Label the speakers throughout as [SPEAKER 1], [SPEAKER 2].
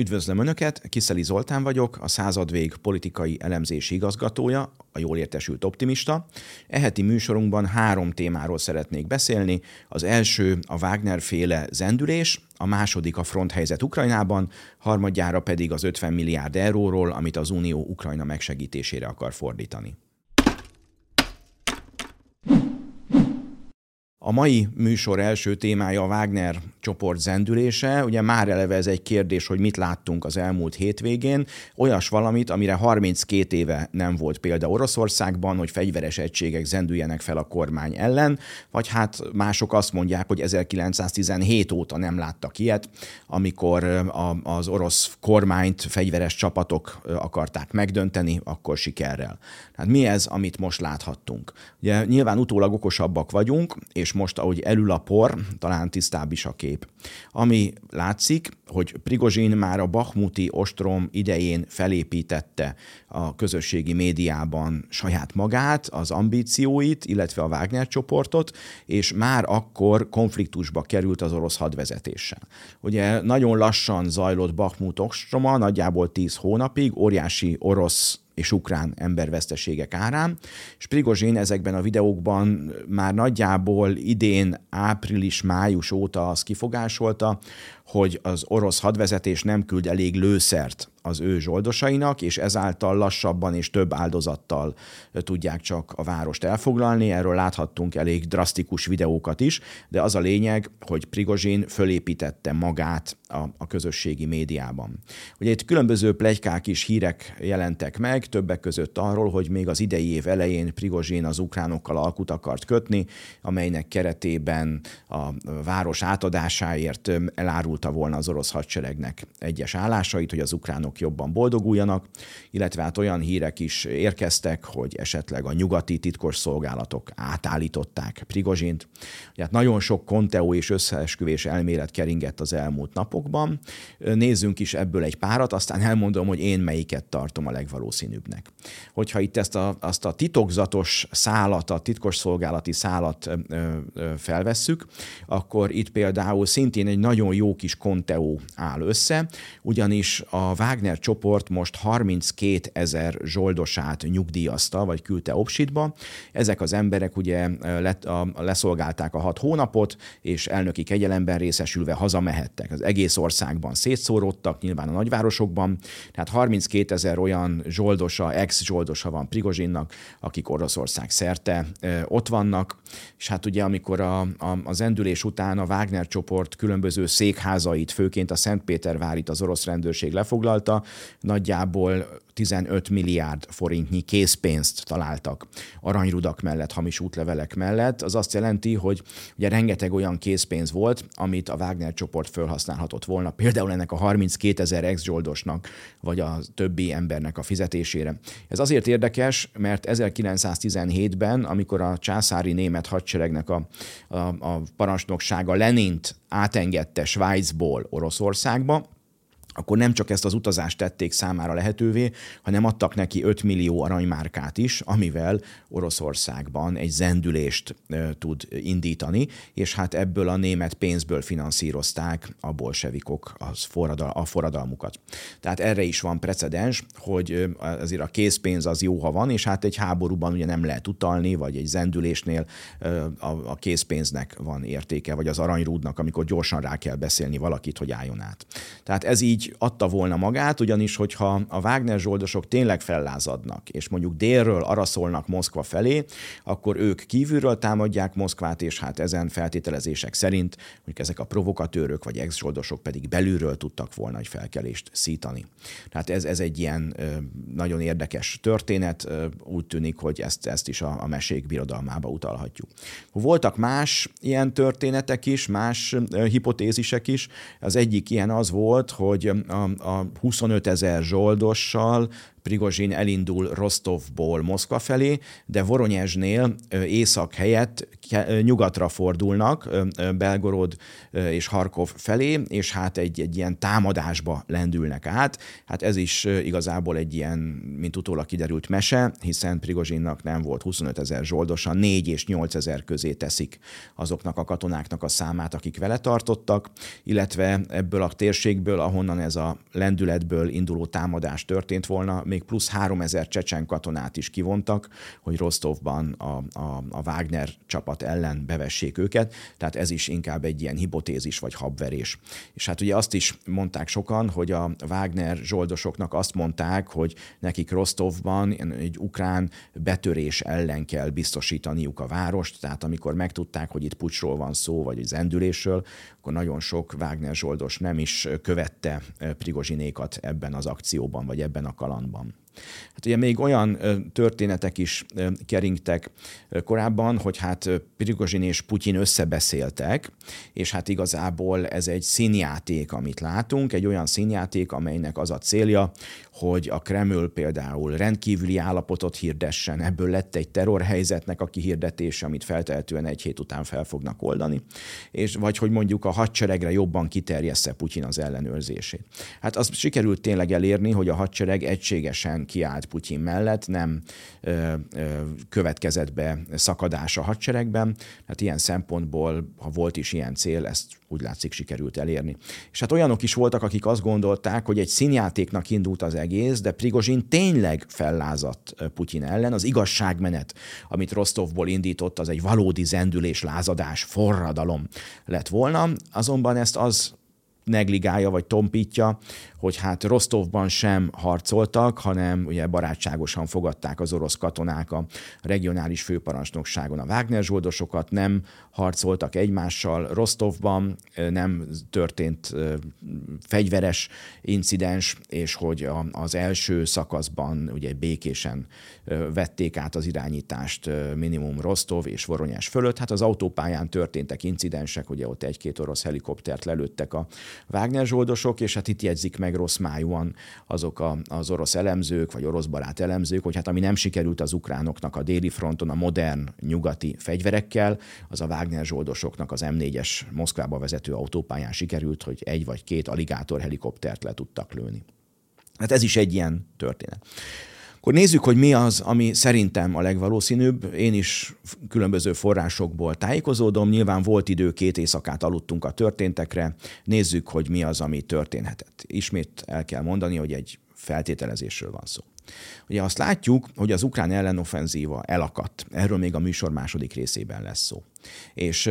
[SPEAKER 1] Üdvözlöm Önöket, Kiszeli Zoltán vagyok, a századvég politikai elemzési igazgatója, a jól értesült optimista. Eheti műsorunkban három témáról szeretnék beszélni. Az első a Wagner féle zendülés, a második a fronthelyzet Ukrajnában, harmadjára pedig az 50 milliárd euróról, amit az Unió Ukrajna megsegítésére akar fordítani. A mai műsor első témája a Wagner csoport zendülése. Ugye már eleve ez egy kérdés, hogy mit láttunk az elmúlt hétvégén. Olyas valamit, amire 32 éve nem volt példa Oroszországban, hogy fegyveres egységek zendüljenek fel a kormány ellen, vagy hát mások azt mondják, hogy 1917 óta nem láttak ilyet, amikor az orosz kormányt fegyveres csapatok akarták megdönteni, akkor sikerrel. Tehát mi ez, amit most láthattunk? Ugye nyilván utólag okosabbak vagyunk, és most, ahogy elül a por, talán tisztább is a kép. Ami látszik, hogy Prigozsin már a Bahmuti ostrom idején felépítette a közösségi médiában saját magát, az ambícióit, illetve a Wagner csoportot, és már akkor konfliktusba került az orosz hadvezetéssel. Ugye nagyon lassan zajlott Bahmut ostroma, nagyjából 10 hónapig, óriási orosz és ukrán emberveszteségek árán, és Prigozsin ezekben a videókban már nagyjából idén április-május óta azt kifogásolta, hogy az orosz hadvezetés nem küld elég lőszert az ő zsoldosainak, és ezáltal lassabban és több áldozattal tudják csak a várost elfoglalni. Erről láthattunk elég drasztikus videókat is, de az a lényeg, hogy Prigozsin fölépítette magát a, a közösségi médiában. Ugye itt különböző plegykák is hírek jelentek meg, többek között arról, hogy még az idei év elején Prigozsin az ukránokkal alkut akart kötni, amelynek keretében a város átadásáért elárulta volna az orosz hadseregnek egyes állásait, hogy az ukránok jobban boldoguljanak, illetve hát olyan hírek is érkeztek, hogy esetleg a nyugati titkos szolgálatok átállították Prigozsint. Hát nagyon sok konteó és összeesküvés elmélet keringett az elmúlt napokban. Nézzünk is ebből egy párat, aztán elmondom, hogy én melyiket tartom a legvalószínűbbnek. Hogyha itt ezt a, azt a titokzatos szálat, a titkos szolgálati ö, felvesszük, akkor itt például szintén egy nagyon jó kis konteó áll össze, ugyanis a Wagner csoport most 32 ezer zsoldosát nyugdíjazta, vagy küldte Opsitba. Ezek az emberek ugye let, a, leszolgálták a hat hónapot, és elnöki kegyelemben részesülve hazamehettek. Az egész országban szétszóródtak, nyilván a nagyvárosokban, tehát 32 ezer olyan zsoldosa, ex-zsoldosa van Prigozsinnak, akik Oroszország szerte ö, ott vannak, és hát ugye amikor a, a, az endülés után a Wagner csoport különböző székházait, főként a Szentpétervárit az orosz rendőrség lefoglalta, nagyjából 15 milliárd forintnyi készpénzt találtak aranyrudak mellett, hamis útlevelek mellett. Az azt jelenti, hogy ugye rengeteg olyan készpénz volt, amit a Wagner csoport felhasználhatott volna, például ennek a 32 ezer ex-zsoldosnak, vagy a többi embernek a fizetésére. Ez azért érdekes, mert 1917-ben, amikor a császári német hadseregnek a, a, a parancsnoksága Lenint átengedte Svájcból Oroszországba, akkor nem csak ezt az utazást tették számára lehetővé, hanem adtak neki 5 millió aranymárkát is, amivel Oroszországban egy zendülést tud indítani, és hát ebből a német pénzből finanszírozták a bolsevikok az forradal, a forradalmukat. Tehát erre is van precedens, hogy azért a készpénz az jó, ha van, és hát egy háborúban ugye nem lehet utalni, vagy egy zendülésnél a, a készpénznek van értéke, vagy az aranyrúdnak, amikor gyorsan rá kell beszélni valakit, hogy álljon át. Tehát ez így adta volna magát, ugyanis hogyha a Wagner zsoldosok tényleg fellázadnak, és mondjuk délről araszolnak Moszkva felé, akkor ők kívülről támadják Moszkvát, és hát ezen feltételezések szerint, hogy ezek a provokatőrök vagy ex-zsoldosok pedig belülről tudtak volna egy felkelést szítani. Tehát ez, ez egy ilyen nagyon érdekes történet, úgy tűnik, hogy ezt, ezt is a, a mesék birodalmába utalhatjuk. Voltak más ilyen történetek is, más hipotézisek is. Az egyik ilyen az volt, hogy a, a 25 ezer zsoldossal Prigozsin elindul Rostovból Moszkva felé, de Voronyezsnél észak helyett nyugatra fordulnak, Belgorod és Harkov felé, és hát egy, egy ilyen támadásba lendülnek át. Hát ez is igazából egy ilyen, mint utólag kiderült mese, hiszen Prigozsinnak nem volt 25 ezer zsoldosa, 4 és 8 ezer közé teszik azoknak a katonáknak a számát, akik vele tartottak, illetve ebből a térségből, ahonnan ez a lendületből induló támadás történt volna, még plusz 3000 csecsen katonát is kivontak, hogy Rostovban a, a, a Wagner csapat ellen bevessék őket, tehát ez is inkább egy ilyen hipotézis vagy habverés. És hát ugye azt is mondták sokan, hogy a Wagner zsoldosoknak azt mondták, hogy nekik Rostovban egy ukrán betörés ellen kell biztosítaniuk a várost, tehát amikor megtudták, hogy itt pucsról van szó, vagy zendülésről, akkor nagyon sok Wagner zsoldos nem is követte Prigozsinékat ebben az akcióban, vagy ebben a kalandban. Hát ugye még olyan történetek is keringtek korábban, hogy hát Prigozsin és Putyin összebeszéltek, és hát igazából ez egy színjáték, amit látunk, egy olyan színjáték, amelynek az a célja, hogy a Kreml például rendkívüli állapotot hirdessen, ebből lett egy terrorhelyzetnek a kihirdetése, amit feltehetően egy hét után fel fognak oldani, és vagy hogy mondjuk a hadseregre jobban kiterjessze Putyin az ellenőrzését. Hát az sikerült tényleg elérni, hogy a hadsereg egységesen kiállt Putyin mellett, nem ö, ö, következett be szakadás a hadseregben. Hát ilyen szempontból, ha volt is ilyen cél, ezt úgy látszik sikerült elérni. És hát olyanok is voltak, akik azt gondolták, hogy egy színjátéknak indult az egész, de Prigozsin tényleg fellázadt Putyin ellen. Az igazságmenet, amit Rostovból indított, az egy valódi zendülés, lázadás, forradalom lett volna. Azonban ezt az negligálja vagy tompítja, hogy hát Rostovban sem harcoltak, hanem ugye barátságosan fogadták az orosz katonák a regionális főparancsnokságon a Wagner zsoldosokat, nem harcoltak egymással Rostovban, nem történt fegyveres incidens, és hogy az első szakaszban ugye békésen vették át az irányítást minimum Rostov és Voronyás fölött. Hát az autópályán történtek incidensek, ugye ott egy-két orosz helikoptert lelőttek a Wagner zsoldosok, és hát itt jegyzik meg rossz májúan azok a, az orosz elemzők, vagy orosz barát elemzők, hogy hát ami nem sikerült az ukránoknak a déli fronton a modern nyugati fegyverekkel, az a Wagner zsoldosoknak az M4-es Moszkvába vezető autópályán sikerült, hogy egy vagy két aligátor helikoptert le tudtak lőni. Hát ez is egy ilyen történet. Akkor nézzük, hogy mi az, ami szerintem a legvalószínűbb. Én is különböző forrásokból tájékozódom. Nyilván volt idő, két éjszakát aludtunk a történtekre. Nézzük, hogy mi az, ami történhetett. Ismét el kell mondani, hogy egy feltételezésről van szó. Ugye azt látjuk, hogy az ukrán ellenoffenzíva elakadt. Erről még a műsor második részében lesz szó. És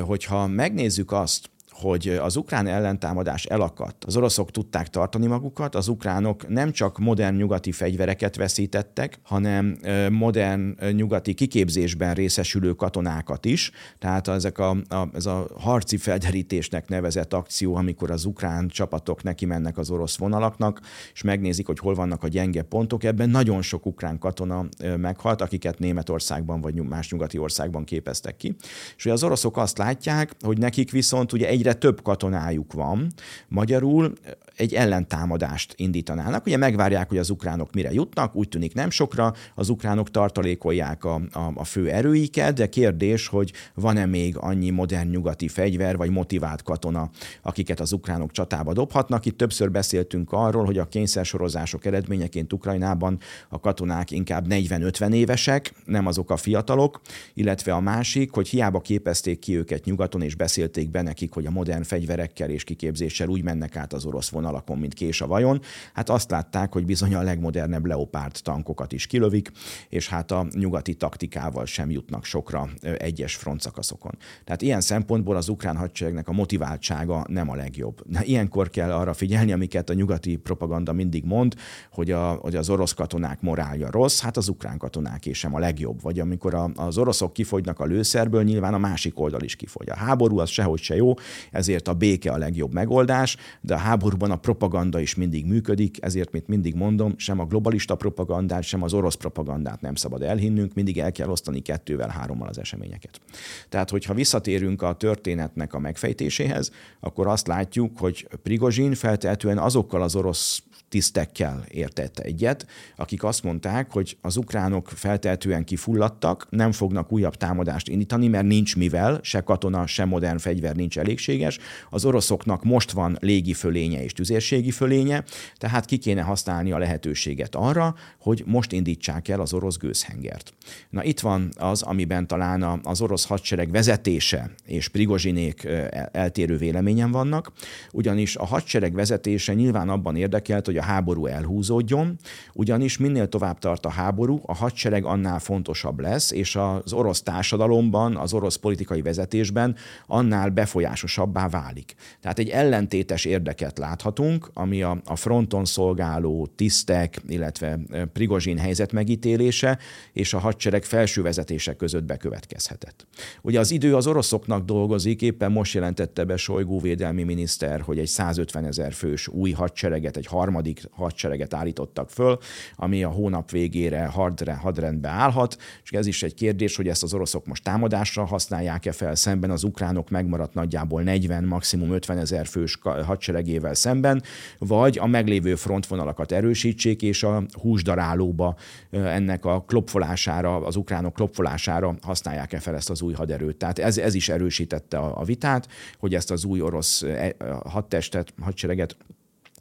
[SPEAKER 1] hogyha megnézzük azt, hogy az ukrán ellentámadás elakadt. Az oroszok tudták tartani magukat, az ukránok nem csak modern nyugati fegyvereket veszítettek, hanem modern nyugati kiképzésben részesülő katonákat is. Tehát ezek a, a, ez a harci felderítésnek nevezett akció, amikor az ukrán csapatok neki mennek az orosz vonalaknak, és megnézik, hogy hol vannak a gyenge pontok. Ebben nagyon sok ukrán katona meghalt, akiket Németországban vagy más nyugati országban képeztek ki. És az oroszok azt látják, hogy nekik viszont ugye egy egyre több katonájuk van, magyarul egy ellentámadást indítanának. Ugye megvárják, hogy az ukránok mire jutnak, úgy tűnik nem sokra, az ukránok tartalékolják a, a, a fő erőiket, de kérdés, hogy van-e még annyi modern nyugati fegyver vagy motivált katona, akiket az ukránok csatába dobhatnak. Itt többször beszéltünk arról, hogy a kényszersorozások eredményeként Ukrajnában a katonák inkább 40-50 évesek, nem azok a fiatalok, illetve a másik, hogy hiába képezték ki őket nyugaton, és beszélték be nekik, hogy a modern fegyverekkel és kiképzéssel úgy mennek át az orosz vonalakon, mint kés a vajon. Hát azt látták, hogy bizony a legmodernebb Leopard tankokat is kilövik, és hát a nyugati taktikával sem jutnak sokra egyes frontszakaszokon. Tehát ilyen szempontból az ukrán hadseregnek a motiváltsága nem a legjobb. De ilyenkor kell arra figyelni, amiket a nyugati propaganda mindig mond, hogy, a, hogy az orosz katonák morálja rossz, hát az ukrán katonák sem a legjobb. Vagy amikor a, az oroszok kifogynak a lőszerből, nyilván a másik oldal is kifogy. A háború az sehogy se jó, ezért a béke a legjobb megoldás, de a háborúban a a propaganda is mindig működik, ezért, mint mindig mondom, sem a globalista propagandát, sem az orosz propagandát nem szabad elhinnünk, mindig el kell osztani kettővel, hárommal az eseményeket. Tehát, hogyha visszatérünk a történetnek a megfejtéséhez, akkor azt látjuk, hogy Prigozsin feltehetően azokkal az orosz tisztekkel értett egyet, akik azt mondták, hogy az ukránok feltehetően kifulladtak, nem fognak újabb támadást indítani, mert nincs mivel, se katona, se modern fegyver nincs elégséges. Az oroszoknak most van légi fölénye és tüzérségi fölénye, tehát ki kéne használni a lehetőséget arra, hogy most indítsák el az orosz gőzhengert. Na itt van az, amiben talán az orosz hadsereg vezetése és Prigozsinék eltérő véleményen vannak, ugyanis a hadsereg vezetése nyilván abban érdekelt, hogy a háború elhúzódjon, ugyanis minél tovább tart a háború, a hadsereg annál fontosabb lesz, és az orosz társadalomban, az orosz politikai vezetésben annál befolyásosabbá válik. Tehát egy ellentétes érdeket láthatunk, ami a, a fronton szolgáló tisztek, illetve Prigozsin helyzet megítélése és a hadsereg felső vezetése között bekövetkezhetett. Ugye az idő az oroszoknak dolgozik, éppen most jelentette be Sojgó védelmi miniszter, hogy egy 150 ezer fős új hadsereget, egy harmadik hadsereget állítottak föl, ami a hónap végére hadre, hadrendbe állhat, és ez is egy kérdés, hogy ezt az oroszok most támadásra használják-e fel szemben az ukránok megmaradt nagyjából 40, maximum 50 ezer fős hadseregével szemben, vagy a meglévő frontvonalakat erősítsék, és a húsdarálóba ennek a klopfolására, az ukránok klopfolására használják-e fel ezt az új haderőt. Tehát ez, ez is erősítette a, a vitát, hogy ezt az új orosz e, hadtestet, hadsereget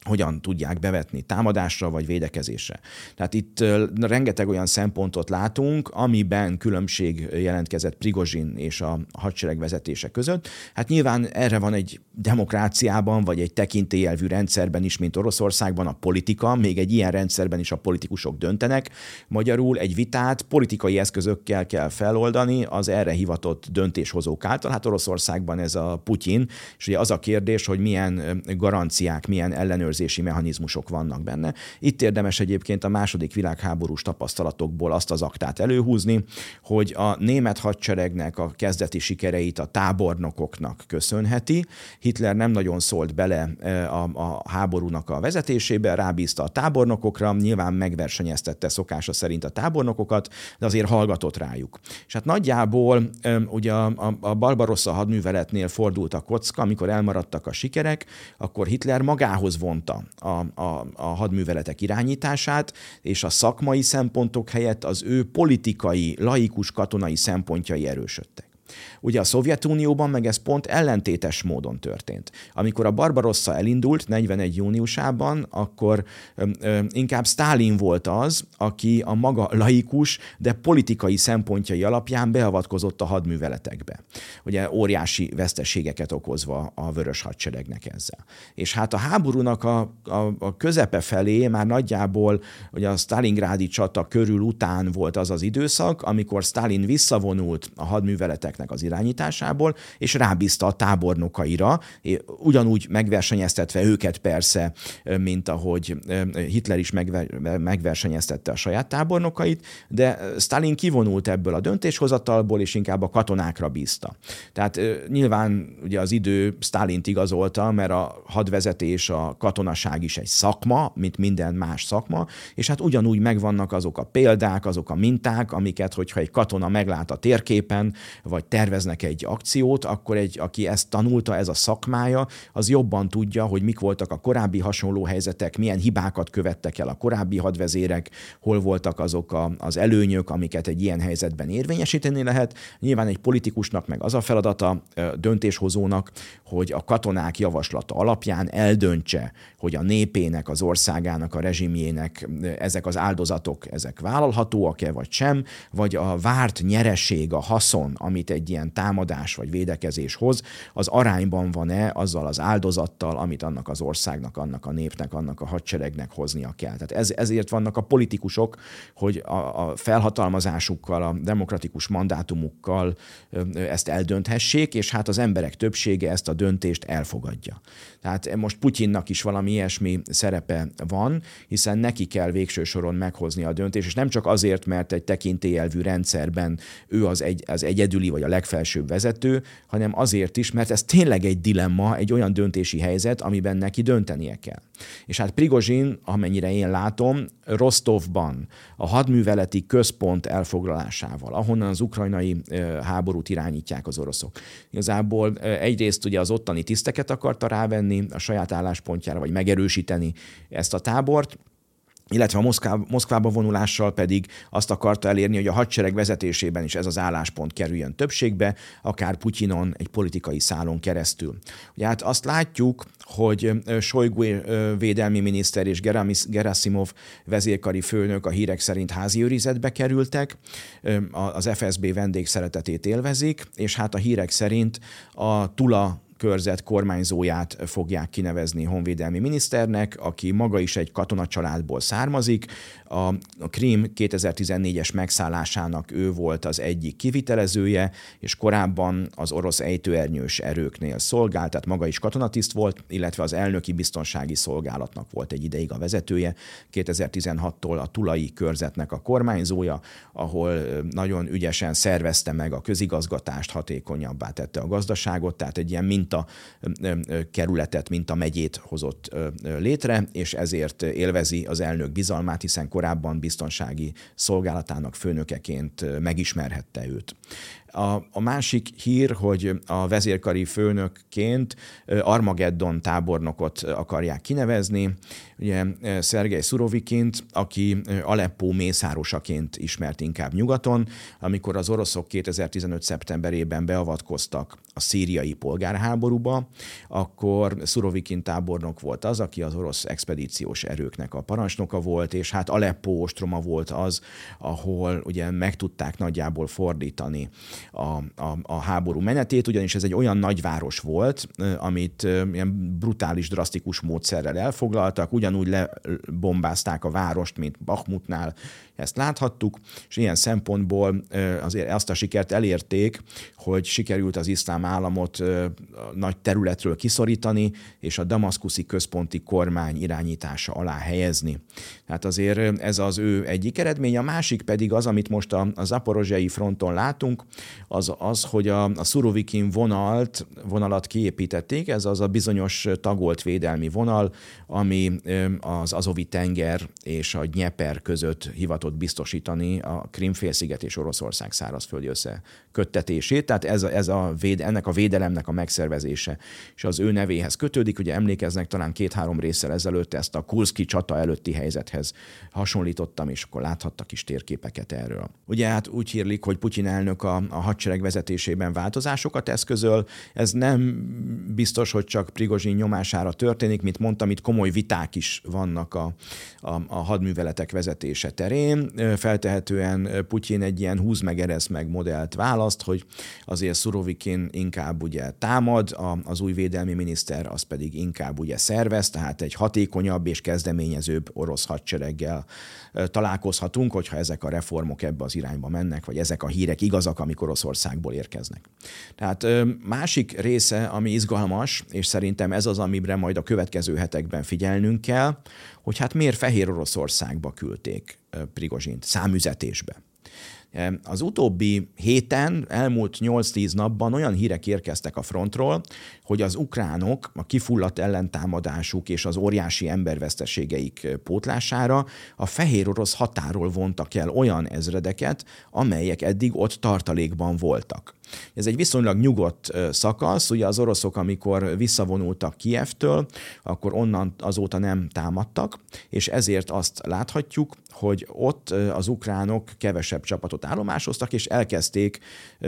[SPEAKER 1] hogyan tudják bevetni támadásra vagy védekezésre. Tehát itt rengeteg olyan szempontot látunk, amiben különbség jelentkezett Prigozsin és a hadsereg vezetése között. Hát nyilván erre van egy demokráciában, vagy egy tekintélyelvű rendszerben is, mint Oroszországban a politika, még egy ilyen rendszerben is a politikusok döntenek. Magyarul egy vitát politikai eszközökkel kell feloldani az erre hivatott döntéshozók által. Hát Oroszországban ez a Putyin, és ugye az a kérdés, hogy milyen garanciák, milyen ellenőrzések ellenőrzési mechanizmusok vannak benne. Itt érdemes egyébként a második világháborús tapasztalatokból azt az aktát előhúzni, hogy a német hadseregnek a kezdeti sikereit a tábornokoknak köszönheti. Hitler nem nagyon szólt bele e, a, a háborúnak a vezetésébe, rábízta a tábornokokra, nyilván megversenyeztette szokása szerint a tábornokokat, de azért hallgatott rájuk. És hát nagyjából e, ugye a, a Barbarossa hadműveletnél fordult a kocka, amikor elmaradtak a sikerek, akkor Hitler magához vont visszavonta a, a, a hadműveletek irányítását, és a szakmai szempontok helyett az ő politikai, laikus katonai szempontjai erősödtek. Ugye a Szovjetunióban meg ez pont ellentétes módon történt. Amikor a Barbarossa elindult 41. júniusában, akkor ö, ö, inkább Stálin volt az, aki a maga laikus, de politikai szempontjai alapján beavatkozott a hadműveletekbe. Ugye óriási veszteségeket okozva a vörös hadseregnek ezzel. És hát a háborúnak a, a, a közepe felé már nagyjából ugye a Stalingrádi csata körül után volt az az időszak, amikor Stalin visszavonult a hadműveleteknek az irányításából, és rábízta a tábornokaira, ugyanúgy megversenyeztetve őket persze, mint ahogy Hitler is megversenyeztette a saját tábornokait, de Stalin kivonult ebből a döntéshozatalból, és inkább a katonákra bízta. Tehát nyilván ugye az idő Stalint igazolta, mert a hadvezetés, a katonaság is egy szakma, mint minden más szakma, és hát ugyanúgy megvannak azok a példák, azok a minták, amiket, hogyha egy katona meglát a térképen, vagy tervez terveznek egy akciót, akkor egy, aki ezt tanulta, ez a szakmája, az jobban tudja, hogy mik voltak a korábbi hasonló helyzetek, milyen hibákat követtek el a korábbi hadvezérek, hol voltak azok a, az előnyök, amiket egy ilyen helyzetben érvényesíteni lehet. Nyilván egy politikusnak meg az a feladata, döntéshozónak, hogy a katonák javaslata alapján eldöntse, hogy a népének, az országának, a rezsimjének ezek az áldozatok, ezek vállalhatóak-e vagy sem, vagy a várt nyereség, a haszon, amit egy ilyen támadás vagy védekezés hoz, az arányban van-e azzal az áldozattal, amit annak az országnak, annak a népnek, annak a hadseregnek hoznia kell. Tehát ez, ezért vannak a politikusok, hogy a, a felhatalmazásukkal, a demokratikus mandátumukkal ezt eldönthessék, és hát az emberek többsége ezt a döntést elfogadja. Tehát most Putyinnak is valami ilyesmi szerepe van, hiszen neki kell végső soron meghozni a döntést, és nem csak azért, mert egy tekintélyelvű rendszerben ő az, egy, az egyedüli vagy a legfelsőbb vezető, hanem azért is, mert ez tényleg egy dilemma, egy olyan döntési helyzet, amiben neki döntenie kell. És hát Prigozsin, amennyire én látom, Rostovban a hadműveleti központ elfoglalásával, ahonnan az ukrajnai háborút irányítják az oroszok. Igazából egyrészt ugye az ottani tiszteket akarta rávenni a saját álláspontjára, vagy megerősíteni ezt a tábort, illetve a Moszkvá, Moszkvába vonulással pedig azt akarta elérni, hogy a hadsereg vezetésében is ez az álláspont kerüljön többségbe, akár Putyinon egy politikai szálon keresztül. Ugye hát azt látjuk, hogy Shoigu védelmi miniszter és Gerasimov vezérkari főnök a hírek szerint házi őrizetbe kerültek, az FSB vendégszeretetét élvezik, és hát a hírek szerint a Tula körzet kormányzóját fogják kinevezni honvédelmi miniszternek, aki maga is egy katonacsaládból származik. A, a Krím 2014-es megszállásának ő volt az egyik kivitelezője, és korábban az orosz ejtőernyős erőknél szolgált, tehát maga is katonatiszt volt, illetve az elnöki biztonsági szolgálatnak volt egy ideig a vezetője. 2016-tól a tulai körzetnek a kormányzója, ahol nagyon ügyesen szervezte meg a közigazgatást, hatékonyabbá tette a gazdaságot, tehát egy ilyen minta kerületet, minta megyét hozott létre, és ezért élvezi az elnök bizalmát, hiszen korábban biztonsági szolgálatának főnökeként megismerhette őt. A, a másik hír, hogy a vezérkari főnökként Armageddon tábornokot akarják kinevezni, ugye Szergej Szurovikint, aki Aleppo mészárosaként ismert inkább nyugaton, amikor az oroszok 2015. szeptemberében beavatkoztak a szíriai polgárháborúba, akkor Szurovikin tábornok volt az, aki az orosz expedíciós erőknek a parancsnoka volt, és hát Aleppo ostroma volt az, ahol ugye meg tudták nagyjából fordítani a, a, a háború menetét, ugyanis ez egy olyan nagyváros volt, amit ilyen brutális, drasztikus módszerrel elfoglaltak, ugyanúgy lebombázták a várost, mint Bakhmutnál, ezt láthattuk, és ilyen szempontból azért azt a sikert elérték, hogy sikerült az iszlám államot nagy területről kiszorítani, és a damaszkuszi központi kormány irányítása alá helyezni. Tehát azért ez az ő egyik eredmény, a másik pedig az, amit most a, a zaporozsai fronton látunk, az az, hogy a, a Szurovikin vonalt, vonalat kiépítették, ez az a bizonyos tagolt védelmi vonal, ami az Azovi tenger és a Nyeper között hivatott biztosítani a Krimfélsziget és Oroszország szárazföldi összeköttetését. Tehát ez a, ez a véd, ennek a védelemnek a megszervezése és az ő nevéhez kötődik. Ugye emlékeznek talán két-három részsel ezelőtt ezt a Kurszki csata előtti helyzethez hasonlítottam, és akkor láthattak is térképeket erről. Ugye hát úgy hírlik, hogy Putyin elnök a, a hadsereg vezetésében változásokat eszközöl. Ez nem biztos, hogy csak Prigozsin nyomására történik, mint mondtam, itt komoly viták is vannak a, a, a hadműveletek vezetése terén. Feltehetően Putyin egy ilyen húz meg, meg modellt választ, hogy azért Szurovikin inkább ugye támad, az új védelmi miniszter az pedig inkább ugye szervez, tehát egy hatékonyabb és kezdeményezőbb orosz hadsereggel találkozhatunk, hogyha ezek a reformok ebbe az irányba mennek, vagy ezek a hírek igazak, amik Oroszországból érkeznek. Tehát másik része, ami izgalmas, és szerintem ez az, amire majd a következő hetekben figyelnünk kell, hogy hát miért Fehér Oroszországba küldték Prigozsint számüzetésbe. Az utóbbi héten, elmúlt 8-10 napban olyan hírek érkeztek a frontról, hogy az ukránok a kifulladt ellentámadásuk és az óriási emberveszteségeik pótlására a fehér orosz határól vontak el olyan ezredeket, amelyek eddig ott tartalékban voltak. Ez egy viszonylag nyugodt szakasz, ugye az oroszok, amikor visszavonultak Kievtől, akkor onnan azóta nem támadtak, és ezért azt láthatjuk, hogy ott az ukránok kevesebb csapatot állomásoztak, és elkezdték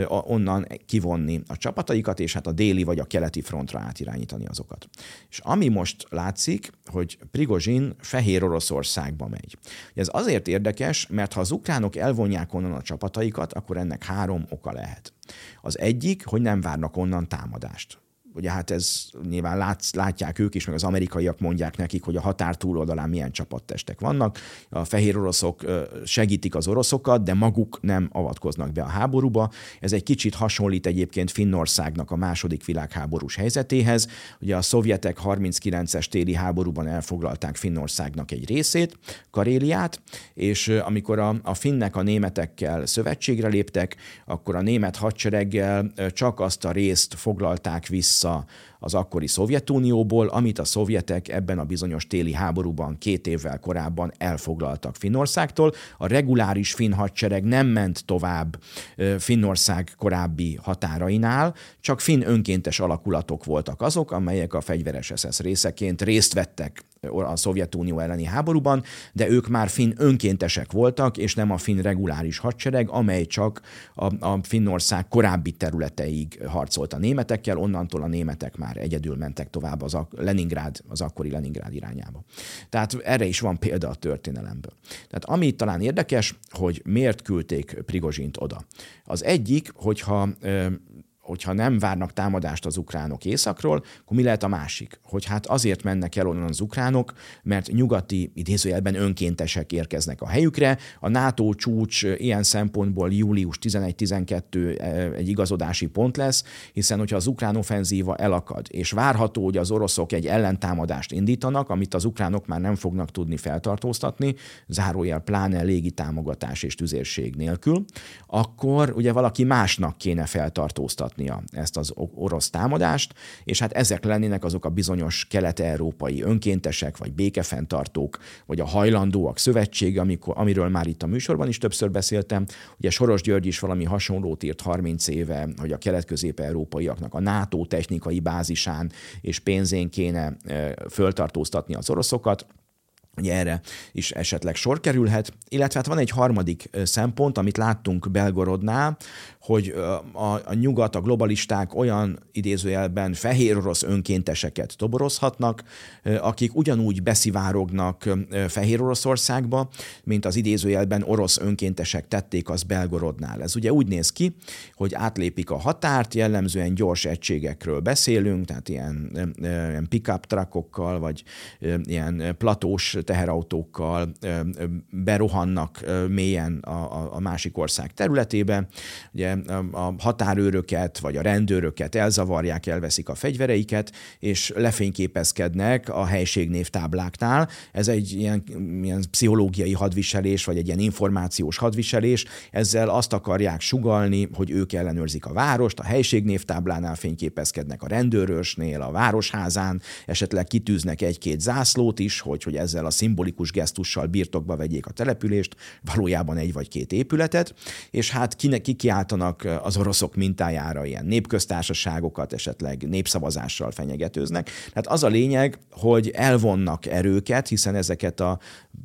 [SPEAKER 1] onnan kivonni a csapataikat, és hát a déli vagy a keleti frontra átirányítani azokat. És ami most látszik, hogy Prigozsin Fehér Oroszországba megy. Ez azért érdekes, mert ha az ukránok elvonják onnan a csapataikat, akkor ennek három oka lehet. Az egyik, hogy nem várnak onnan támadást ugye hát ez nyilván lát, látják ők is, meg az amerikaiak mondják nekik, hogy a határ túloldalán milyen csapattestek vannak. A fehér oroszok segítik az oroszokat, de maguk nem avatkoznak be a háborúba. Ez egy kicsit hasonlít egyébként Finnországnak a második világháborús helyzetéhez. Ugye a szovjetek 39-es téli háborúban elfoglalták Finnországnak egy részét, Karéliát, és amikor a, a finnek a németekkel szövetségre léptek, akkor a német hadsereggel csak azt a részt foglalták vissza 啊，az akkori Szovjetunióból, amit a szovjetek ebben a bizonyos téli háborúban két évvel korábban elfoglaltak Finnországtól. A reguláris finn hadsereg nem ment tovább Finnország korábbi határainál, csak finn önkéntes alakulatok voltak azok, amelyek a fegyveres SS részeként részt vettek a Szovjetunió elleni háborúban, de ők már finn önkéntesek voltak, és nem a finn reguláris hadsereg, amely csak a, a Finnország korábbi területeig harcolt a németekkel, onnantól a németek már egyedül mentek tovább az a Leningrád, az akkori Leningrád irányába. Tehát erre is van példa a történelemből. Tehát ami talán érdekes, hogy miért küldték Prigozsint oda. Az egyik, hogyha hogyha nem várnak támadást az ukránok északról, akkor mi lehet a másik? Hogy hát azért mennek el onnan az ukránok, mert nyugati idézőjelben önkéntesek érkeznek a helyükre. A NATO csúcs ilyen szempontból július 11-12 e, egy igazodási pont lesz, hiszen hogyha az ukrán offenzíva elakad, és várható, hogy az oroszok egy ellentámadást indítanak, amit az ukránok már nem fognak tudni feltartóztatni, zárójel pláne légi támogatás és tüzérség nélkül, akkor ugye valaki másnak kéne feltartóztatni folytatnia ezt az orosz támadást, és hát ezek lennének azok a bizonyos kelet-európai önkéntesek, vagy békefenntartók, vagy a hajlandóak szövetsége, amikor, amiről már itt a műsorban is többször beszéltem. Ugye Soros György is valami hasonlót írt 30 éve, hogy a kelet-közép-európaiaknak a NATO technikai bázisán és pénzén kéne föltartóztatni az oroszokat. Ugye erre is esetleg sor kerülhet, illetve hát van egy harmadik szempont, amit láttunk Belgorodnál, hogy a, a nyugat, a globalisták olyan idézőjelben fehér orosz önkénteseket toborozhatnak, akik ugyanúgy beszivárognak Fehér Oroszországba, mint az idézőjelben orosz önkéntesek tették az Belgorodnál. Ez ugye úgy néz ki, hogy átlépik a határt, jellemzően gyors egységekről beszélünk, tehát ilyen, ilyen pick-up truckokkal, vagy ilyen platós teherautókkal berohannak mélyen a, a másik ország területébe. Ugye a határőröket vagy a rendőröket elzavarják, elveszik a fegyvereiket, és lefényképezkednek a helységnévtábláknál. Ez egy ilyen, ilyen pszichológiai hadviselés, vagy egy ilyen információs hadviselés. Ezzel azt akarják sugalni, hogy ők ellenőrzik a várost, a helységnévtáblánál fényképezkednek a rendőrösnél, a városházán, esetleg kitűznek egy-két zászlót is, hogy, hogy ezzel a szimbolikus gesztussal birtokba vegyék a települést, valójában egy vagy két épületet, és hát kinek kikiáltanak az oroszok mintájára ilyen népköztársaságokat, esetleg népszavazással fenyegetőznek. Tehát az a lényeg, hogy elvonnak erőket, hiszen ezeket a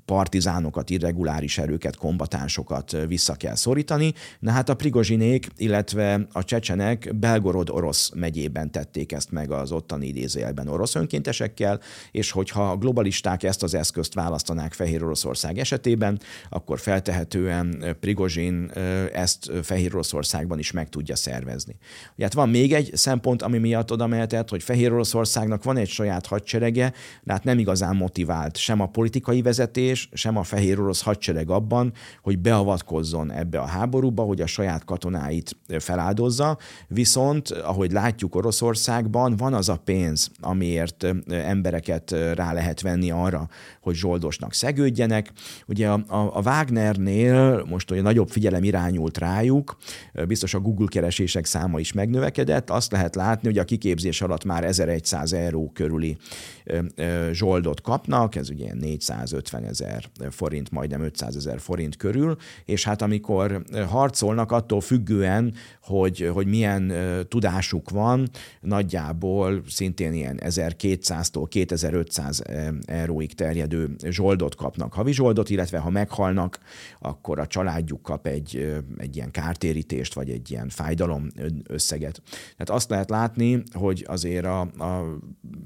[SPEAKER 1] partizánokat, irreguláris erőket, kombatánsokat vissza kell szorítani. Na hát a prigozsinék, illetve a csecsenek Belgorod orosz megyében tették ezt meg az ottani idézőjelben orosz önkéntesekkel, és hogyha a globalisták ezt az eszközt választanák Fehér Oroszország esetében, akkor feltehetően Prigozsin ezt Fehér Oroszországban is meg tudja szervezni. Ugye hát van még egy szempont, ami miatt oda mehetett, hogy Fehér Oroszországnak van egy saját hadserege, de hát nem igazán motivált sem a politikai vezetés, sem a Fehér Orosz hadsereg abban, hogy beavatkozzon ebbe a háborúba, hogy a saját katonáit feláldozza, viszont ahogy látjuk Oroszországban van az a pénz, amiért embereket rá lehet venni arra, hogy zsoldosnak szegődjenek. Ugye a, a, a Wagnernél most olyan nagyobb figyelem irányult rájuk, biztos a Google keresések száma is megnövekedett, azt lehet látni, hogy a kiképzés alatt már 1100 euró körüli zsoldot kapnak, ez ugye 450 ezer forint, majdnem 500 ezer forint körül, és hát amikor harcolnak, attól függően, hogy, hogy milyen tudásuk van, nagyjából szintén ilyen 1200-tól 2500 euróig terjedő zsoldot kapnak, havi zsoldot, illetve ha meghalnak, akkor a családjuk kap egy, egy ilyen kártérítést, vagy egy ilyen fájdalom összeget. Tehát azt lehet látni, hogy azért a, a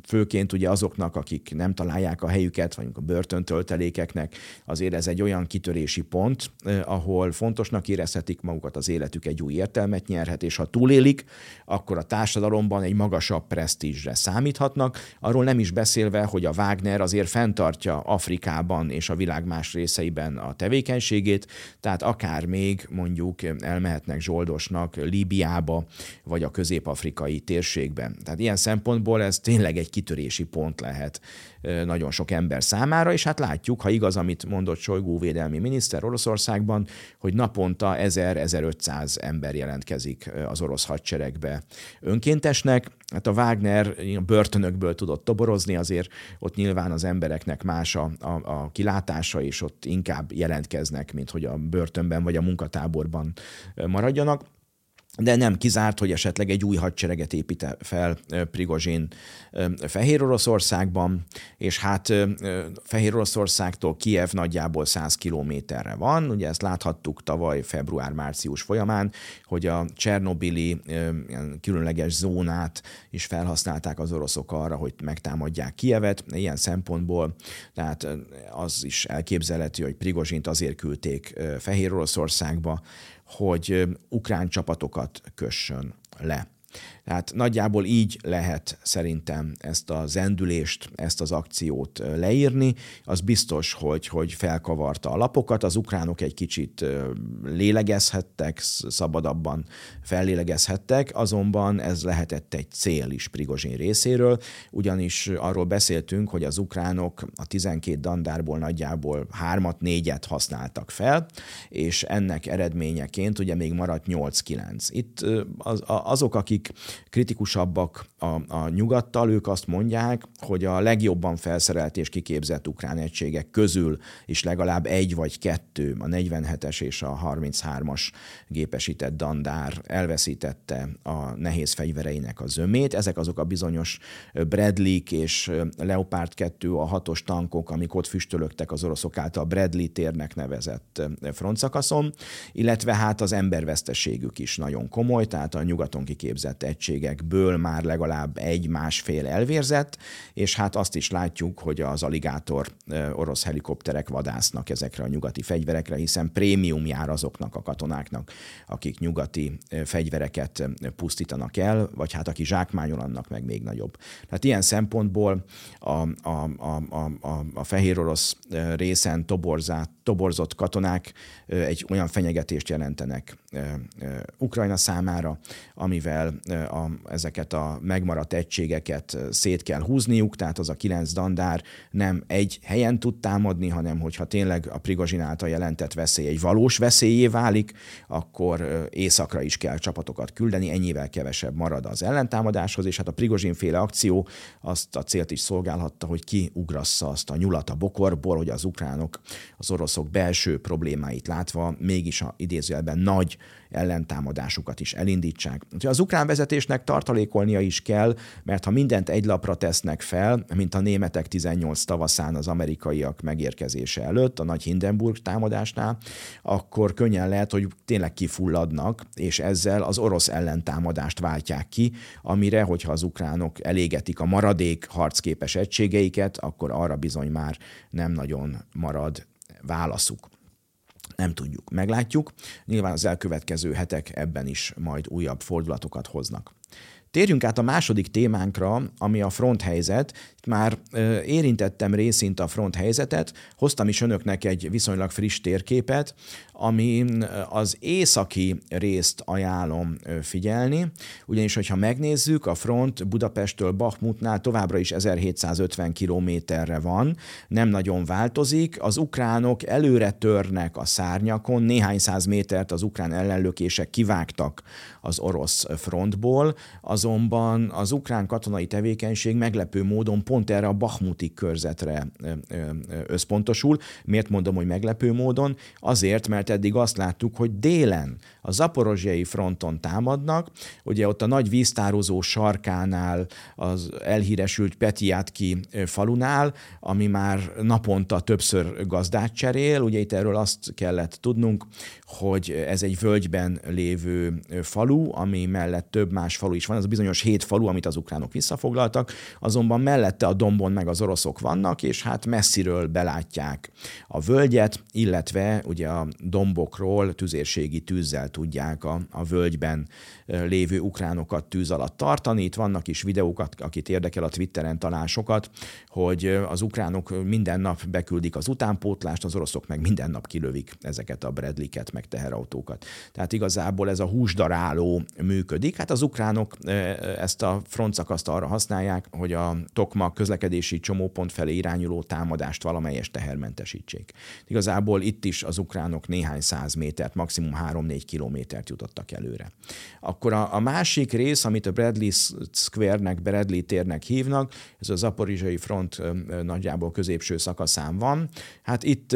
[SPEAKER 1] főként ugye azoknak, akik nem találják a helyüket, vagy a börtöntöltelékeknek, azért ez egy olyan kitörési pont, ahol fontosnak érezhetik magukat, az életük egy új értelmet nyerhet, és ha túlélik, akkor a társadalomban egy magasabb presztízsre számíthatnak. Arról nem is beszélve, hogy a Wagner azért fenntartja Afrikában és a világ más részeiben a tevékenységét, tehát akár még mondjuk elmehetnek zsoldosnak Líbiába, vagy a közép-afrikai térségben. Tehát ilyen szempontból ez tényleg egy kitörési pont lehet nagyon sok ember számára, és hát látjuk, ha igaz, amit mondott Solygó védelmi miniszter Oroszországban, hogy naponta 1000-1500 ember jelentkezik az orosz hadseregbe önkéntesnek. Hát a Wagner börtönökből tudott toborozni, azért ott nyilván az embereknek más a, a, a kilátása, és ott inkább jelentkeznek, mint hogy a börtönben vagy a munkatáborban maradjanak de nem kizárt, hogy esetleg egy új hadsereget épít fel Prigozsin Fehér Oroszországban, és hát Fehér Oroszországtól Kiev nagyjából 100 kilométerre van. Ugye ezt láthattuk tavaly február-március folyamán, hogy a Csernobili különleges zónát is felhasználták az oroszok arra, hogy megtámadják Kievet. Ilyen szempontból, tehát az is elképzelhető, hogy Prigozsint azért küldték Fehér Oroszországba, hogy ukrán csapatokat kössön le. Tehát nagyjából így lehet szerintem ezt a zendülést, ezt az akciót leírni. Az biztos, hogy, hogy felkavarta a lapokat, az ukránok egy kicsit lélegezhettek, szabadabban fellélegezhettek, azonban ez lehetett egy cél is Prigozsin részéről, ugyanis arról beszéltünk, hogy az ukránok a 12 dandárból nagyjából hármat, négyet használtak fel, és ennek eredményeként ugye még maradt 8-9. Itt az, azok, akik kritikusabbak a, a nyugattal, ők azt mondják, hogy a legjobban felszerelt és kiképzett ukrán egységek közül is legalább egy vagy kettő, a 47-es és a 33-as gépesített dandár elveszítette a nehéz fegyvereinek a zömét. Ezek azok a bizonyos bradley és Leopard 2, a hatos tankok, amik ott füstölögtek az oroszok által Bradley térnek nevezett frontszakaszon, illetve hát az emberveszteségük is nagyon komoly, tehát a nyugaton kiképzett egység egységekből már legalább egy-másfél elvérzett, és hát azt is látjuk, hogy az aligátor orosz helikopterek vadásznak ezekre a nyugati fegyverekre, hiszen prémium jár azoknak a katonáknak, akik nyugati fegyvereket pusztítanak el, vagy hát aki zsákmányol, annak meg még nagyobb. Tehát ilyen szempontból a, a, a, a, a fehér orosz részen toborzát, toborzott katonák egy olyan fenyegetést jelentenek Ukrajna számára, amivel a, ezeket a megmaradt egységeket szét kell húzniuk, tehát az a kilenc dandár nem egy helyen tud támadni, hanem hogyha tényleg a Prigozsin által jelentett veszély egy valós veszélyé válik, akkor északra is kell csapatokat küldeni, ennyivel kevesebb marad az ellentámadáshoz, és hát a Prigozsin féle akció azt a célt is szolgálhatta, hogy kiugrassza azt a nyulat a bokorból, hogy az ukránok az oroszok belső problémáit látva mégis a idézőjelben nagy ellentámadásukat is elindítsák. Úgyhogy az ukrán vezetésnek tartalékolnia is kell, mert ha mindent egy lapra tesznek fel, mint a németek 18 tavaszán az amerikaiak megérkezése előtt, a nagy Hindenburg támadásnál, akkor könnyen lehet, hogy tényleg kifulladnak, és ezzel az orosz ellentámadást váltják ki, amire, hogyha az ukránok elégetik a maradék harcképes egységeiket, akkor arra bizony már nem nagyon marad válaszuk. Nem tudjuk, meglátjuk. Nyilván az elkövetkező hetek ebben is majd újabb fordulatokat hoznak. Térjünk át a második témánkra, ami a front helyzet. Már érintettem részint a front helyzetet, hoztam is önöknek egy viszonylag friss térképet, ami az északi részt ajánlom figyelni, ugyanis, hogyha megnézzük, a front Budapesttől Bachmutnál továbbra is 1750 kilométerre van, nem nagyon változik, az ukránok előre törnek a szárnyakon, néhány száz métert az ukrán ellenlökések kivágtak az orosz frontból, az azonban az ukrán katonai tevékenység meglepő módon pont erre a Bahmuti körzetre összpontosul. Miért mondom, hogy meglepő módon? Azért, mert eddig azt láttuk, hogy délen, a zaporozsiai fronton támadnak, ugye ott a nagy víztározó sarkánál, az elhíresült Petiátki falunál, ami már naponta többször gazdát cserél, ugye itt erről azt kellett tudnunk, hogy ez egy völgyben lévő falu, ami mellett több más falu is van, ez a bizonyos hét falu, amit az ukránok visszafoglaltak, azonban mellette a dombon meg az oroszok vannak, és hát messziről belátják a völgyet, illetve ugye a dombokról tüzérségi tűzzel tudják a, a völgyben lévő ukránokat tűz alatt tartani. Itt vannak is videókat, akit érdekel a Twitteren talál sokat, hogy az ukránok minden nap beküldik az utánpótlást, az oroszok meg minden nap kilövik ezeket a Bradley-ket, meg teherautókat. Tehát igazából ez a húsdaráló működik. Hát az ukránok ezt a frontszakaszt arra használják, hogy a Tokma közlekedési csomópont felé irányuló támadást valamelyes tehermentesítsék. Igazából itt is az ukránok néhány száz métert, maximum 3-4 kilométert jutottak előre. Akkor a, a másik rész, amit a Bradley Square-nek, Bradley térnek hívnak, ez a zaporizsai front nagyjából középső szakaszán van. Hát itt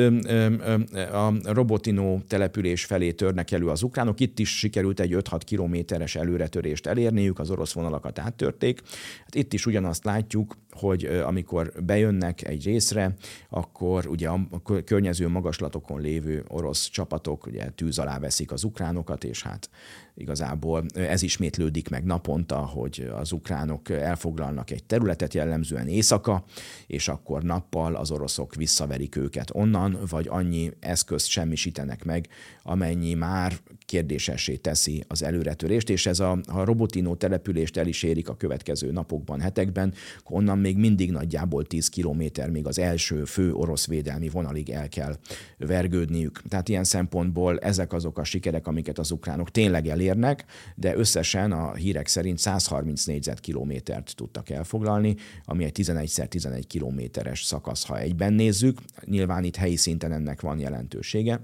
[SPEAKER 1] a Robotino település felé törnek elő az ukránok, itt is sikerült egy 5-6 kilométeres előretörést elérniük, az orosz vonalakat áttörték. Hát itt is ugyanazt látjuk, hogy amikor bejönnek egy részre, akkor ugye a környező magaslatokon lévő orosz csapatok ugye tűz alá veszik az ukránokat, és hát igazából ez ismétlődik meg naponta, hogy az ukránok elfoglalnak egy területet jellemzően éjszaka, és akkor nappal az oroszok visszaverik őket onnan, vagy annyi eszközt semmisítenek meg, amennyi már kérdésessé teszi az előretörést, és ez a, a Robotino települést el is érik a következő napokban, hetekben, onnan még mindig nagyjából 10 kilométer, még az első fő orosz védelmi vonalig el kell vergődniük. Tehát ilyen szempontból ezek azok a sikerek, amiket az ukránok tényleg elérnek, de összesen a hírek szerint 130 négyzetkilométert tudtak elfoglalni, ami egy 11x11 kilométeres szakasz, ha egyben nézzük. Nyilván itt helyi szinten ennek van jelentősége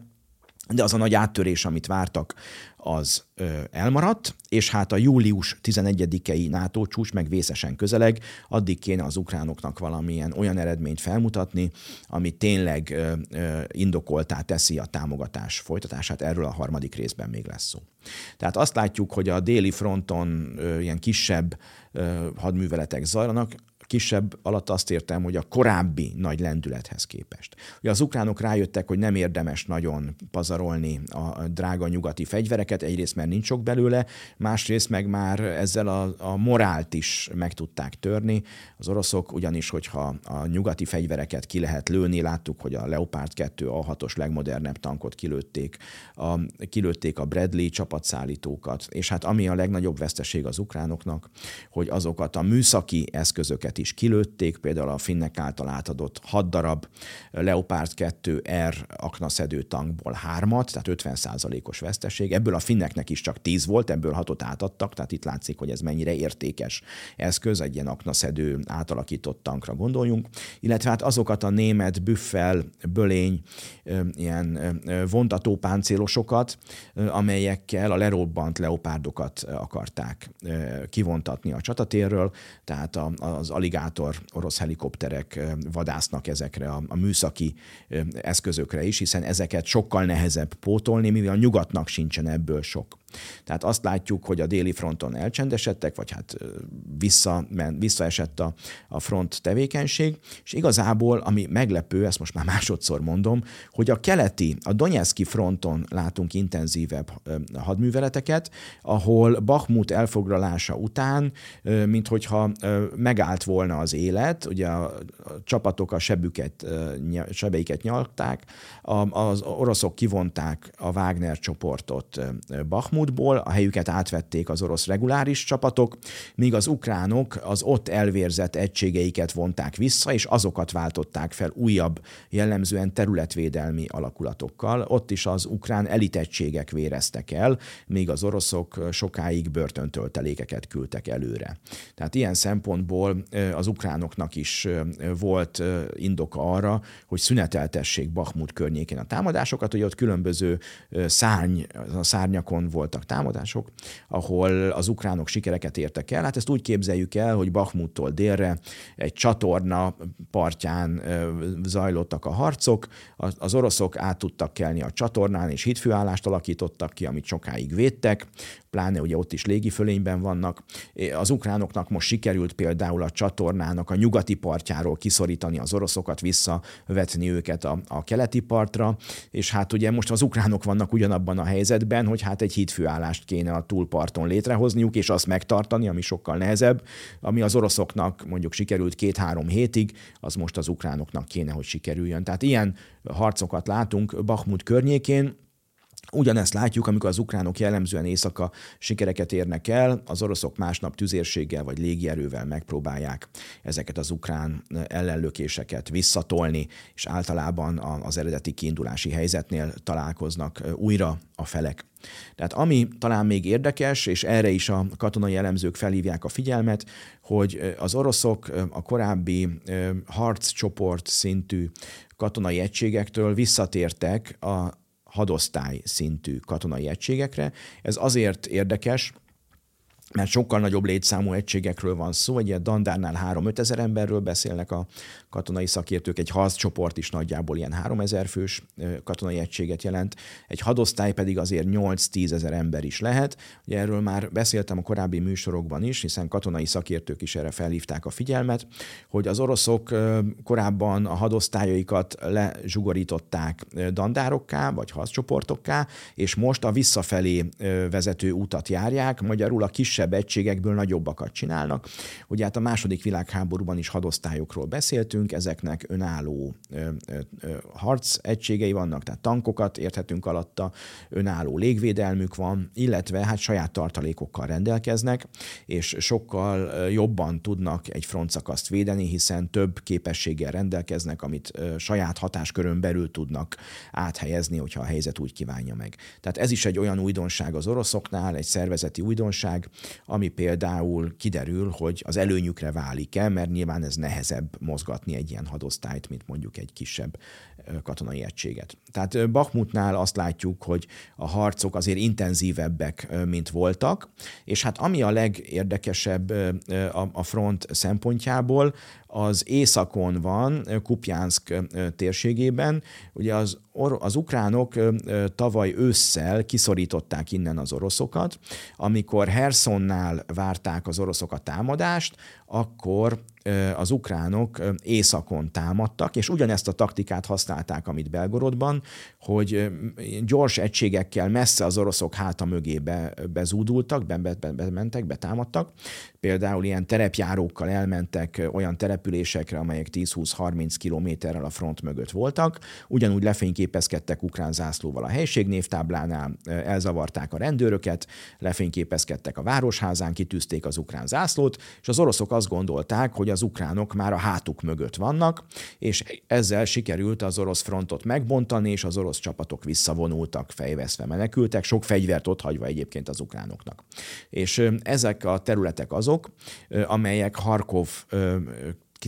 [SPEAKER 1] de az a nagy áttörés, amit vártak, az elmaradt, és hát a július 11-i NATO csúcs meg vészesen közeleg, addig kéne az ukránoknak valamilyen olyan eredményt felmutatni, ami tényleg indokoltá teszi a támogatás folytatását, erről a harmadik részben még lesz szó. Tehát azt látjuk, hogy a déli fronton ilyen kisebb hadműveletek zajlanak, kisebb alatt azt értem, hogy a korábbi nagy lendülethez képest. Ugye az ukránok rájöttek, hogy nem érdemes nagyon pazarolni a drága nyugati fegyvereket, egyrészt mert nincs sok belőle, másrészt meg már ezzel a, a morált is meg tudták törni. Az oroszok ugyanis, hogyha a nyugati fegyvereket ki lehet lőni, láttuk, hogy a Leopard 2 A6-os legmodernebb tankot kilőtték, a, kilőtték a Bradley csapatszállítókat, és hát ami a legnagyobb veszteség az ukránoknak, hogy azokat a műszaki eszközöket is kilőtték, például a finnek által átadott 6 darab Leopard 2R aknaszedő tankból hármat, tehát 50%-os veszteség. Ebből a finneknek is csak 10 volt, ebből 6-ot átadtak, tehát itt látszik, hogy ez mennyire értékes eszköz, egy ilyen aknaszedő átalakított tankra gondoljunk, illetve hát azokat a német büffel, bölény, ilyen vontatópáncélosokat, amelyekkel a lerobbant leopárdokat akarták kivontatni a csatatérről, tehát az aligátor orosz helikopterek vadásznak ezekre a, a műszaki eszközökre is, hiszen ezeket sokkal nehezebb pótolni, mivel a nyugatnak sincsen ebből sok. Tehát azt látjuk, hogy a déli fronton elcsendesedtek, vagy hát vissza, visszaesett a, a front tevékenység, és igazából, ami meglepő, ezt most már másodszor mondom, hogy a keleti, a Donetszki fronton látunk intenzívebb hadműveleteket, ahol Bakhmut elfoglalása után, mint hogyha megállt volna az élet, ugye a, csapatok a sebüket, sebeiket nyalták, az oroszok kivonták a Wagner csoportot Bakhmut, Bakhmutból, a helyüket átvették az orosz reguláris csapatok, míg az ukránok az ott elvérzett egységeiket vonták vissza, és azokat váltották fel újabb, jellemzően területvédelmi alakulatokkal. Ott is az ukrán elitegységek véreztek el, míg az oroszok sokáig börtöntöltelékeket küldtek előre. Tehát ilyen szempontból az ukránoknak is volt indoka arra, hogy szüneteltessék Bakhmut környékén a támadásokat, hogy ott különböző szárny, a szárnyakon volt voltak támadások, ahol az ukránok sikereket értek el. Hát ezt úgy képzeljük el, hogy Bakhmuttól délre egy csatorna partján zajlottak a harcok, az oroszok át tudtak kelni a csatornán, és hitfőállást alakítottak ki, amit sokáig védtek, pláne ugye ott is légifölényben vannak. Az ukránoknak most sikerült például a csatornának a nyugati partjáról kiszorítani az oroszokat, visszavetni őket a, a keleti partra, és hát ugye most az ukránok vannak ugyanabban a helyzetben, hogy hát egy hídfőállást kéne a túlparton létrehozniuk, és azt megtartani, ami sokkal nehezebb, ami az oroszoknak mondjuk sikerült két-három hétig, az most az ukránoknak kéne, hogy sikerüljön. Tehát ilyen harcokat látunk Bakhmut környékén, Ugyanezt látjuk, amikor az ukránok jellemzően éjszaka sikereket érnek el, az oroszok másnap tüzérséggel vagy légierővel megpróbálják ezeket az ukrán ellenlökéseket visszatolni, és általában az eredeti kiindulási helyzetnél találkoznak újra a felek. Tehát ami talán még érdekes, és erre is a katonai elemzők felhívják a figyelmet, hogy az oroszok a korábbi harccsoport szintű katonai egységektől visszatértek a hadosztály szintű katonai egységekre. Ez azért érdekes, mert sokkal nagyobb létszámú egységekről van szó, egy ilyen Dandárnál 3-5 ezer emberről beszélnek a katonai szakértők, egy harccsoport is nagyjából ilyen 3 ezer fős katonai egységet jelent, egy hadosztály pedig azért 8-10 ezer ember is lehet. Ugye erről már beszéltem a korábbi műsorokban is, hiszen katonai szakértők is erre felhívták a figyelmet, hogy az oroszok korábban a hadosztályaikat lezsugorították dandárokká, vagy harccsoportokká, és most a visszafelé vezető utat járják, magyarul a kisebb kisebb egységekből nagyobbakat csinálnak. Ugye hát a második világháborúban is hadosztályokról beszéltünk, ezeknek önálló ö, ö, ö, harc egységei vannak, tehát tankokat érthetünk alatta, önálló légvédelmük van, illetve hát saját tartalékokkal rendelkeznek, és sokkal jobban tudnak egy frontszakaszt védeni, hiszen több képességgel rendelkeznek, amit saját hatáskörön belül tudnak áthelyezni, hogyha a helyzet úgy kívánja meg. Tehát ez is egy olyan újdonság az oroszoknál, egy szervezeti újdonság, ami például kiderül, hogy az előnyükre válik-e, mert nyilván ez nehezebb mozgatni egy ilyen hadosztályt, mint mondjuk egy kisebb katonai egységet. Tehát Bakhmutnál azt látjuk, hogy a harcok azért intenzívebbek, mint voltak, és hát ami a legérdekesebb a front szempontjából, az északon van, Kupjánszk térségében. Ugye az, az ukránok tavaly ősszel kiszorították innen az oroszokat. Amikor Hersonnál várták az oroszok a támadást, akkor az ukránok északon támadtak, és ugyanezt a taktikát használták, amit Belgorodban, hogy gyors egységekkel messze az oroszok háta mögé be, bezúdultak, bementek, be, be, betámadtak. Például ilyen terepjárókkal elmentek olyan településekre, amelyek 10-20-30 kilométerrel a front mögött voltak. Ugyanúgy lefényképezkedtek ukrán zászlóval a helységnévtáblánál, elzavarták a rendőröket, lefényképezkedtek a városházán, kitűzték az ukrán zászlót, és az oroszok azt gondolták, hogy az ukránok már a hátuk mögött vannak, és ezzel sikerült az orosz frontot megbontani, és az orosz csapatok visszavonultak, fejveszve menekültek, sok fegyvert ott hagyva egyébként az ukránoknak. És ezek a területek azok, amelyek Harkov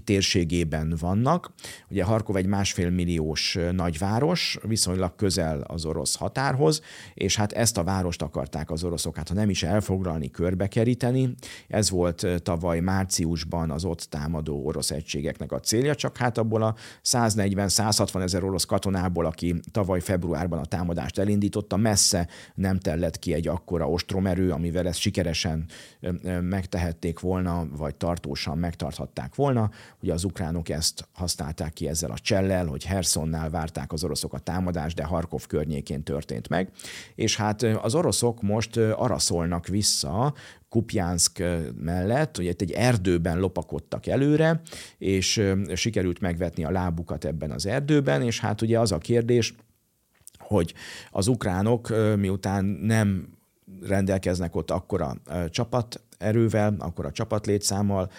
[SPEAKER 1] térségében vannak. Ugye Harkov egy másfél milliós nagyváros, viszonylag közel az orosz határhoz, és hát ezt a várost akarták az oroszok, hát ha nem is elfoglalni, körbekeríteni. Ez volt tavaly márciusban az ott támadó orosz egységeknek a célja, csak hát abból a 140-160 ezer orosz katonából, aki tavaly februárban a támadást elindította, messze nem tellett ki egy akkora ostromerő, amivel ezt sikeresen megtehették volna, vagy tartósan megtarthatták volna. Ugye az ukránok ezt használták ki ezzel a csellel, hogy Hersonnál várták az oroszok a támadást, de Harkov környékén történt meg. És hát az oroszok most arra szólnak vissza, Kupjánszk mellett, ugye itt egy erdőben lopakodtak előre, és sikerült megvetni a lábukat ebben az erdőben, és hát ugye az a kérdés, hogy az ukránok miután nem rendelkeznek ott akkora csapat erővel, akkor a csapatlétszámmal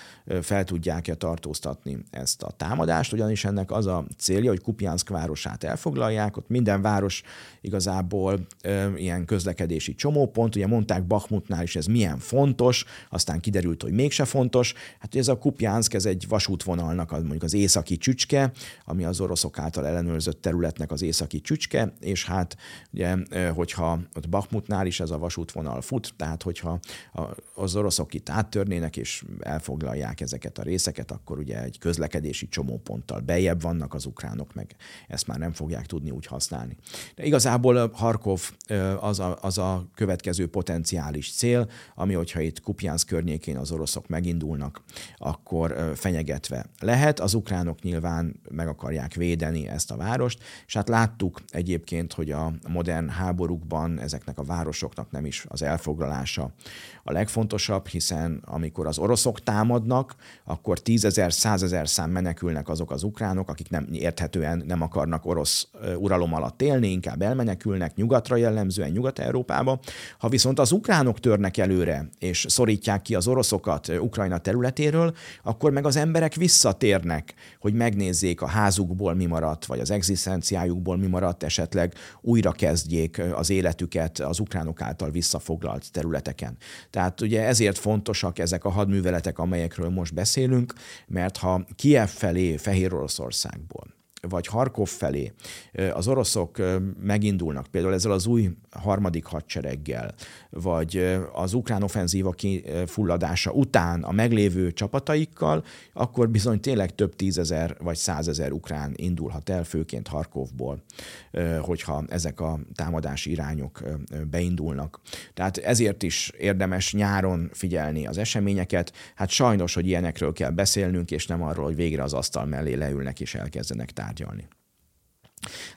[SPEAKER 1] fel tudják-e tartóztatni ezt a támadást, ugyanis ennek az a célja, hogy Kupjánszk városát elfoglalják, ott minden város igazából ö, ilyen közlekedési csomópont, ugye mondták Bachmutnál is ez milyen fontos, aztán kiderült, hogy mégse fontos. Hát ez a Kupjánszk, ez egy vasútvonalnak mondjuk az északi csücske, ami az oroszok által ellenőrzött területnek az északi csücske, és hát ugye, hogyha ott Bachmutnál is ez a vasútvonal fut, tehát hogyha az oroszok itt áttörnének és elfoglalják ezeket a részeket, akkor ugye egy közlekedési csomóponttal bejebb vannak az ukránok, meg ezt már nem fogják tudni úgy használni. De igazából Harkov az a, az a következő potenciális cél, ami, hogyha itt Kupjánsz környékén az oroszok megindulnak, akkor fenyegetve lehet. Az ukránok nyilván meg akarják védeni ezt a várost, és hát láttuk egyébként, hogy a modern háborúkban ezeknek a városoknak nem is az elfoglalása a legfontosabb, hiszen amikor az oroszok támadnak, akkor tízezer, százezer szám menekülnek azok az ukránok, akik nem érthetően nem akarnak orosz uralom alatt élni, inkább elmenekülnek nyugatra jellemzően Nyugat-Európába. Ha viszont az ukránok törnek előre, és szorítják ki az oroszokat Ukrajna területéről, akkor meg az emberek visszatérnek, hogy megnézzék a házukból mi maradt, vagy az egzisztenciájukból mi maradt, esetleg újra kezdjék az életüket az ukránok által visszafoglalt területeken. Tehát ugye ezért fontosak ezek a hadműveletek, amelyekről most beszélünk, mert ha Kiev felé Fehér Oroszországból vagy Harkov felé az oroszok megindulnak, például ezzel az új harmadik hadsereggel, vagy az ukrán offenzíva kifulladása után a meglévő csapataikkal, akkor bizony tényleg több tízezer vagy százezer ukrán indulhat el, főként Harkovból, hogyha ezek a támadási irányok beindulnak. Tehát ezért is érdemes nyáron figyelni az eseményeket. Hát sajnos, hogy ilyenekről kell beszélnünk, és nem arról, hogy végre az asztal mellé leülnek és elkezdenek tárgyalni tárgyalni.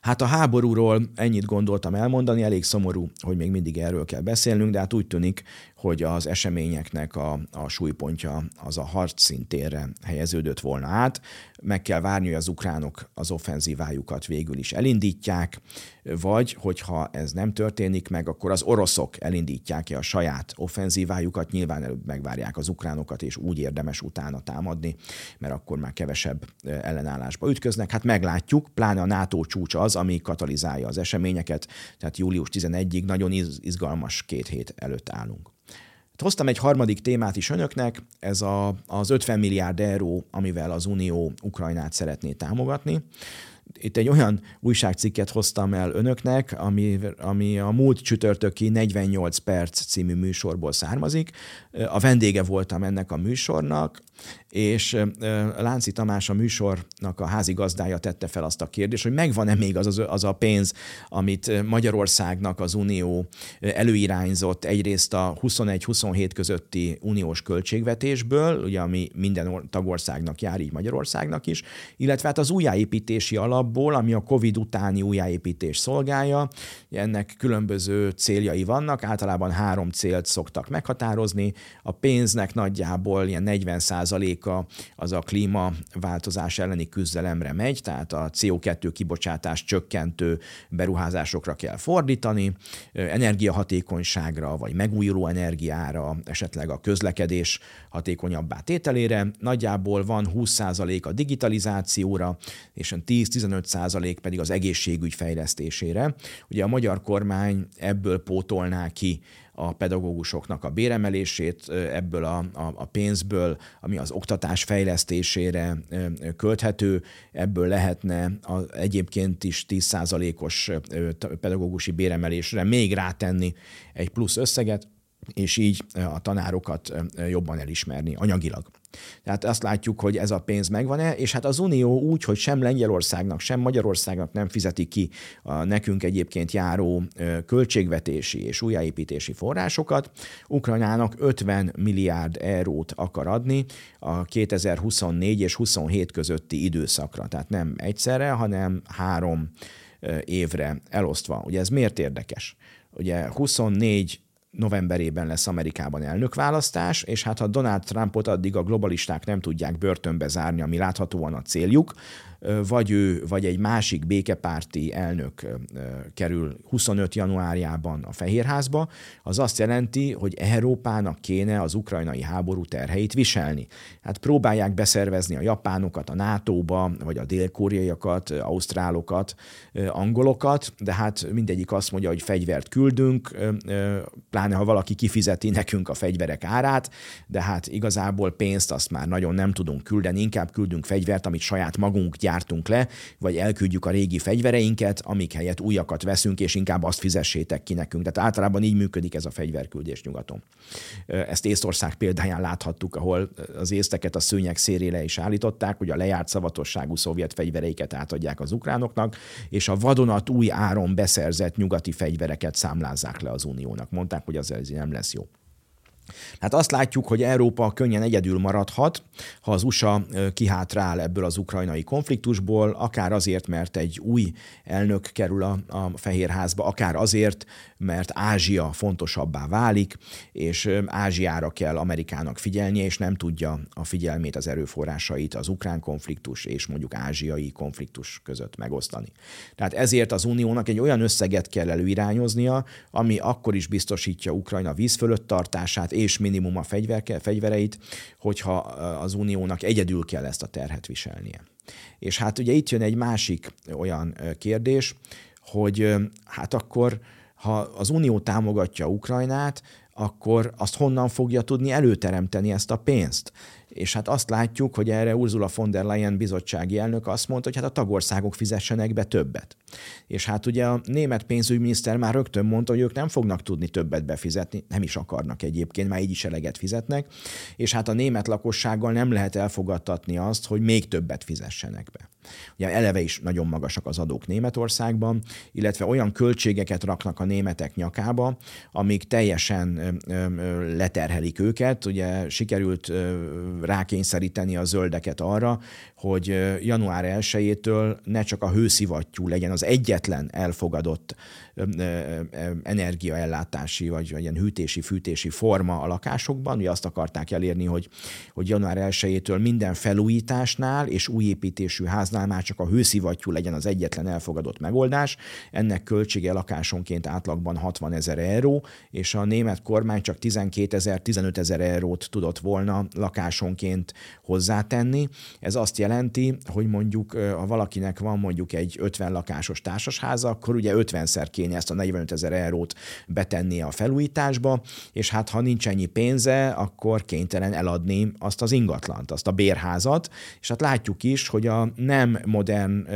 [SPEAKER 1] Hát a háborúról ennyit gondoltam elmondani, elég szomorú, hogy még mindig erről kell beszélnünk, de hát úgy tűnik, hogy az eseményeknek a, a súlypontja az a harc szintérre helyeződött volna át. Meg kell várni, hogy az ukránok az offenzívájukat végül is elindítják, vagy hogyha ez nem történik meg, akkor az oroszok elindítják-e a saját offenzívájukat, nyilván előbb megvárják az ukránokat, és úgy érdemes utána támadni, mert akkor már kevesebb ellenállásba ütköznek. Hát meglátjuk, pláne a NATO csúcs az, ami katalizálja az eseményeket, tehát július 11-ig nagyon izgalmas két hét előtt állunk. Hoztam egy harmadik témát is önöknek, ez a, az 50 milliárd euró, amivel az Unió Ukrajnát szeretné támogatni. Itt egy olyan újságcikket hoztam el önöknek, ami, ami a múlt csütörtöki 48 perc című műsorból származik. A vendége voltam ennek a műsornak, és Lánci Tamás a műsornak a házigazdája tette fel azt a kérdést, hogy megvan-e még az, az, a pénz, amit Magyarországnak az Unió előirányzott egyrészt a 21-27 közötti uniós költségvetésből, ugye ami minden tagországnak jár, így Magyarországnak is, illetve hát az újjáépítési alapból, ami a COVID utáni újjáépítés szolgálja. Ennek különböző céljai vannak, általában három célt szoktak meghatározni. A pénznek nagyjából ilyen 40 százaléka az a klímaváltozás elleni küzdelemre megy, tehát a CO2 kibocsátás csökkentő beruházásokra kell fordítani, energiahatékonyságra vagy megújuló energiára, esetleg a közlekedés hatékonyabbá tételére. Nagyjából van 20 százalék a digitalizációra, és 10-15 százalék pedig az egészségügy fejlesztésére. Ugye a magyar kormány ebből pótolná ki a pedagógusoknak a béremelését ebből a, a, a pénzből, ami az oktatás fejlesztésére költhető, ebből lehetne az egyébként is 10%-os pedagógusi béremelésre még rátenni egy plusz összeget, és így a tanárokat jobban elismerni anyagilag. Tehát azt látjuk, hogy ez a pénz megvan-e, és hát az Unió úgy, hogy sem Lengyelországnak, sem Magyarországnak nem fizeti ki a nekünk egyébként járó költségvetési és újjáépítési forrásokat, Ukrajnának 50 milliárd eurót akar adni a 2024 és 27 közötti időszakra. Tehát nem egyszerre, hanem három évre elosztva. Ugye ez miért érdekes? Ugye 24 novemberében lesz Amerikában elnökválasztás, és hát ha Donald Trumpot addig a globalisták nem tudják börtönbe zárni, ami láthatóan a céljuk, vagy ő, vagy egy másik békepárti elnök kerül 25 januárjában a Fehérházba, az azt jelenti, hogy Európának kéne az ukrajnai háború terheit viselni. Hát próbálják beszervezni a japánokat a NATO-ba, vagy a dél-koreaiakat, ausztrálokat, angolokat, de hát mindegyik azt mondja, hogy fegyvert küldünk, pláne ha valaki kifizeti nekünk a fegyverek árát, de hát igazából pénzt azt már nagyon nem tudunk küldeni, inkább küldünk fegyvert, amit saját magunk gyártunk le, vagy elküldjük a régi fegyvereinket, amik helyett újakat veszünk, és inkább azt fizessétek ki nekünk. Tehát általában így működik ez a fegyverküldés nyugaton. Ezt Észtország példáján láthattuk, ahol az észteket a szőnyek szérére is állították, hogy a lejárt szavatosságú szovjet fegyvereiket átadják az ukránoknak, és a vadonat új áron beszerzett nyugati fegyvereket számlázzák le az uniónak. Mondták, hogy az ez nem lesz jó. Hát azt látjuk, hogy Európa könnyen egyedül maradhat, ha az USA kihátrál ebből az ukrajnai konfliktusból, akár azért, mert egy új elnök kerül a, a Fehérházba, akár azért, mert Ázsia fontosabbá válik, és Ázsiára kell Amerikának figyelnie, és nem tudja a figyelmét, az erőforrásait az ukrán konfliktus és mondjuk ázsiai konfliktus között megosztani. Tehát ezért az Uniónak egy olyan összeget kell előirányoznia, ami akkor is biztosítja Ukrajna víz fölött tartását, és minimum a fegyver, fegyvereit, hogyha az Uniónak egyedül kell ezt a terhet viselnie. És hát ugye itt jön egy másik olyan kérdés, hogy hát akkor ha az Unió támogatja Ukrajnát, akkor azt honnan fogja tudni előteremteni ezt a pénzt? És hát azt látjuk, hogy erre Ursula von der Leyen bizottsági elnök azt mondta, hogy hát a tagországok fizessenek be többet. És hát ugye a német pénzügyminiszter már rögtön mondta, hogy ők nem fognak tudni többet befizetni, nem is akarnak egyébként, már így is eleget fizetnek, és hát a német lakossággal nem lehet elfogadtatni azt, hogy még többet fizessenek be. Ugye eleve is nagyon magasak az adók Németországban, illetve olyan költségeket raknak a németek nyakába, amik teljesen leterhelik őket. Ugye sikerült rákényszeríteni a zöldeket arra, hogy január 1-től ne csak a hőszivattyú legyen az egyetlen elfogadott energiaellátási vagy, vagy ilyen hűtési, fűtési forma a lakásokban. Ugye azt akarták elérni, hogy, hogy január 1-től minden felújításnál és új építésű háznál már csak a hőszivattyú legyen az egyetlen elfogadott megoldás. Ennek költsége lakásonként átlagban 60 ezer euró, és a német kormány csak 12 ezer, 15 ezer eurót tudott volna lakásonként hozzátenni. Ez azt jelenti, hogy mondjuk ha valakinek van mondjuk egy 50 lakásos társasháza, akkor ugye 50-szer kéne ezt a 45 ezer eurót betenni a felújításba, és hát ha nincs ennyi pénze, akkor kénytelen eladni azt az ingatlant, azt a bérházat, és hát látjuk is, hogy a nem modern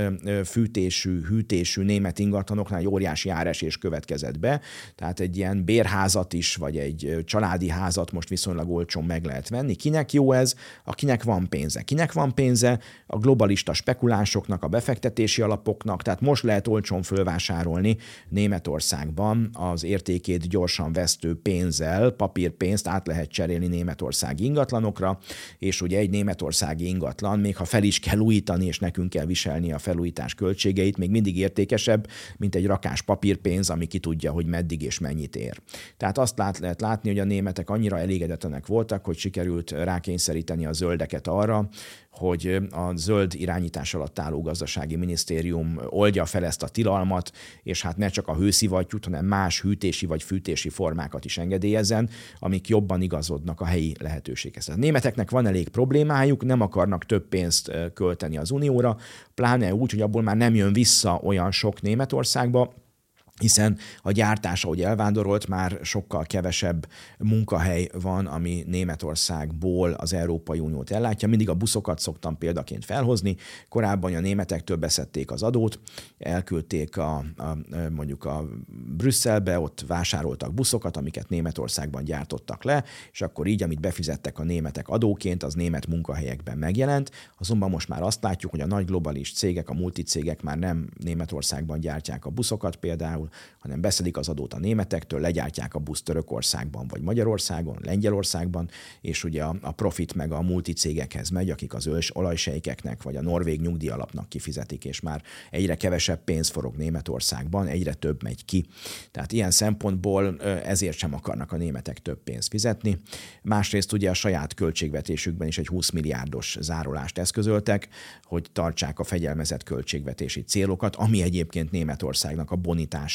[SPEAKER 1] fűtésű, hűtésű német ingatlanoknál egy óriási áresés következett be, tehát egy ilyen bérházat is, vagy egy családi házat most viszonylag olcsón meg lehet venni. Kinek jó ez? Akinek van pénze. Kinek van pénze? A globalista spekulánsoknak, a befektetési alapoknak, tehát most lehet olcsón fölvásárolni Németországban az értékét gyorsan vesztő pénzzel, papírpénzt át lehet cserélni Németországi ingatlanokra, és ugye egy németországi ingatlan, még ha fel is kell újítani, és nekünk kell viselni a felújítás költségeit, még mindig értékesebb, mint egy rakás papírpénz, ami ki tudja, hogy meddig és mennyit ér. Tehát azt lát, lehet látni, hogy a németek annyira elégedetlenek voltak, hogy sikerült rákényszeríteni a zöldeket arra, hogy a zöld irányítás alatt álló gazdasági minisztérium oldja fel ezt a tilalmat, és hát ne csak a hőszivattyút, hanem más hűtési vagy fűtési formákat is engedélyezzen, amik jobban igazodnak a helyi lehetőséghez. A németeknek van elég problémájuk, nem akarnak több pénzt költeni az unióra, pláne úgy, hogy abból már nem jön vissza olyan sok Németországba, hiszen a gyártás, ahogy elvándorolt, már sokkal kevesebb munkahely van, ami Németországból az Európai Uniót ellátja. Mindig a buszokat szoktam példaként felhozni. Korábban a németektől beszedték az adót, elküldték a, a, mondjuk a Brüsszelbe, ott vásároltak buszokat, amiket Németországban gyártottak le, és akkor így, amit befizettek a németek adóként, az német munkahelyekben megjelent. Azonban most már azt látjuk, hogy a nagy globális cégek, a multicégek már nem Németországban gyártják a buszokat például, közvetlenül, hanem beszedik az adót a németektől, legyártják a buszt Törökországban, vagy Magyarországon, Lengyelországban, és ugye a, profit meg a multicégekhez megy, akik az ős olajsejkeknek, vagy a norvég nyugdíjalapnak kifizetik, és már egyre kevesebb pénz forog Németországban, egyre több megy ki. Tehát ilyen szempontból ezért sem akarnak a németek több pénzt fizetni. Másrészt ugye a saját költségvetésükben is egy 20 milliárdos zárolást eszközöltek, hogy tartsák a fegyelmezett költségvetési célokat, ami egyébként Németországnak a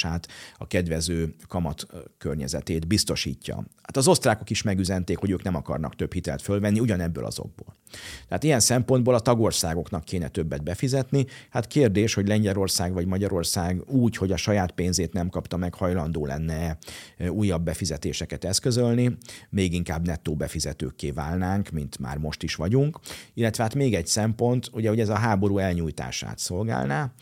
[SPEAKER 1] bonitását, a kedvező kamat környezetét biztosítja. Hát az osztrákok is megüzenték, hogy ők nem akarnak több hitelt fölvenni ugyanebből azokból. Tehát ilyen szempontból a tagországoknak kéne többet befizetni. Hát kérdés, hogy Lengyelország vagy Magyarország úgy, hogy a saját pénzét nem kapta meg, hajlandó lenne újabb befizetéseket eszközölni, még inkább nettó befizetőkké válnánk, mint már most is vagyunk. Illetve hát még egy szempont, ugye, hogy ez a háború elnyújtását szolgálná,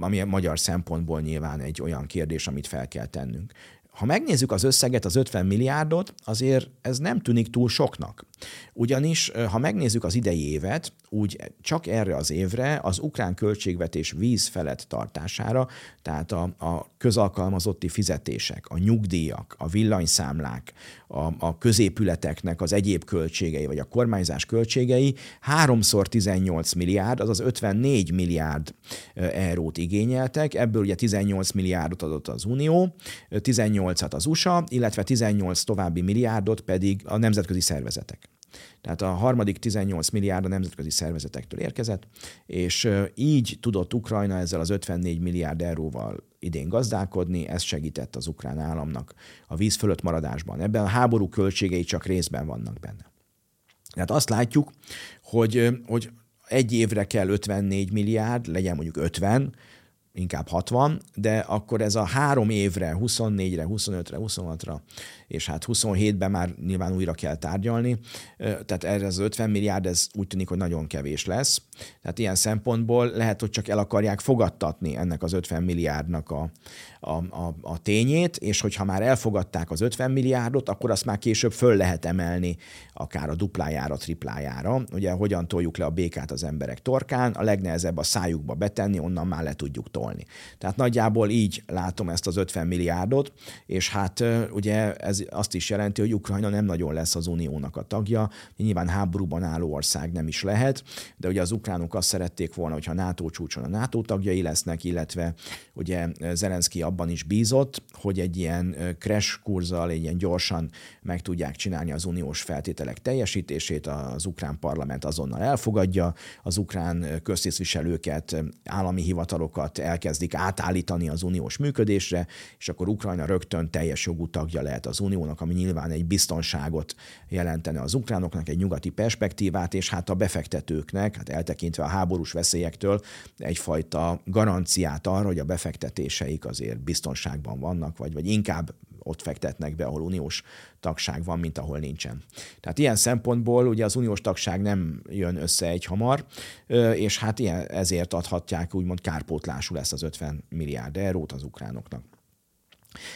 [SPEAKER 1] ami a magyar szempontból nyilván egy olyan kérdés, amit fel kell tennünk. Ha megnézzük az összeget, az 50 milliárdot, azért ez nem tűnik túl soknak. Ugyanis, ha megnézzük az idei évet, úgy csak erre az évre az ukrán költségvetés víz felett tartására, tehát a, a közalkalmazotti fizetések, a nyugdíjak, a villanyszámlák, a, a középületeknek az egyéb költségei, vagy a kormányzás költségei háromszor 18 milliárd, azaz 54 milliárd eurót igényeltek, ebből ugye 18 milliárdot adott az Unió, 18-at az USA, illetve 18 további milliárdot pedig a nemzetközi szervezetek. Tehát a harmadik 18 milliárd a nemzetközi szervezetektől érkezett, és így tudott Ukrajna ezzel az 54 milliárd euróval idén gazdálkodni, ez segített az ukrán államnak a víz fölött maradásban. Ebben a háború költségei csak részben vannak benne. Tehát azt látjuk, hogy, hogy egy évre kell 54 milliárd, legyen mondjuk 50, inkább 60, de akkor ez a három évre, 24-re, 25-re, 26-ra, és hát 27-ben már nyilván újra kell tárgyalni, tehát erre az 50 milliárd, ez úgy tűnik, hogy nagyon kevés lesz. Tehát ilyen szempontból lehet, hogy csak el akarják fogadtatni ennek az 50 milliárdnak a, a, a, a tényét, és hogyha már elfogadták az 50 milliárdot, akkor azt már később föl lehet emelni akár a duplájára, triplájára. Ugye hogyan toljuk le a békát az emberek torkán, a legnehezebb a szájukba betenni, onnan már le tudjuk tolni. Tehát nagyjából így látom ezt az 50 milliárdot, és hát ugye ez azt is jelenti, hogy Ukrajna nem nagyon lesz az uniónak a tagja, nyilván háborúban álló ország nem is lehet, de ugye az ukránok azt szerették volna, hogyha NATO csúcson a NATO tagjai lesznek, illetve ugye Zelenszky abban is bízott, hogy egy ilyen crash kurzal, egy ilyen gyorsan meg tudják csinálni az uniós feltételek teljesítését, az ukrán parlament azonnal elfogadja, az ukrán köztisztviselőket, állami hivatalokat elkezdik átállítani az uniós működésre, és akkor Ukrajna rögtön teljes jogú tagja lehet az uniónak, ami nyilván egy biztonságot jelentene az ukránoknak, egy nyugati perspektívát, és hát a befektetőknek, hát eltekintve a háborús veszélyektől, egyfajta garanciát arra, hogy a befektetéseik azért biztonságban vannak, vagy, vagy inkább ott fektetnek be, ahol uniós tagság van, mint ahol nincsen. Tehát ilyen szempontból ugye az uniós tagság nem jön össze egy hamar, és hát ilyen, ezért adhatják úgymond kárpótlású lesz az 50 milliárd eurót az ukránoknak.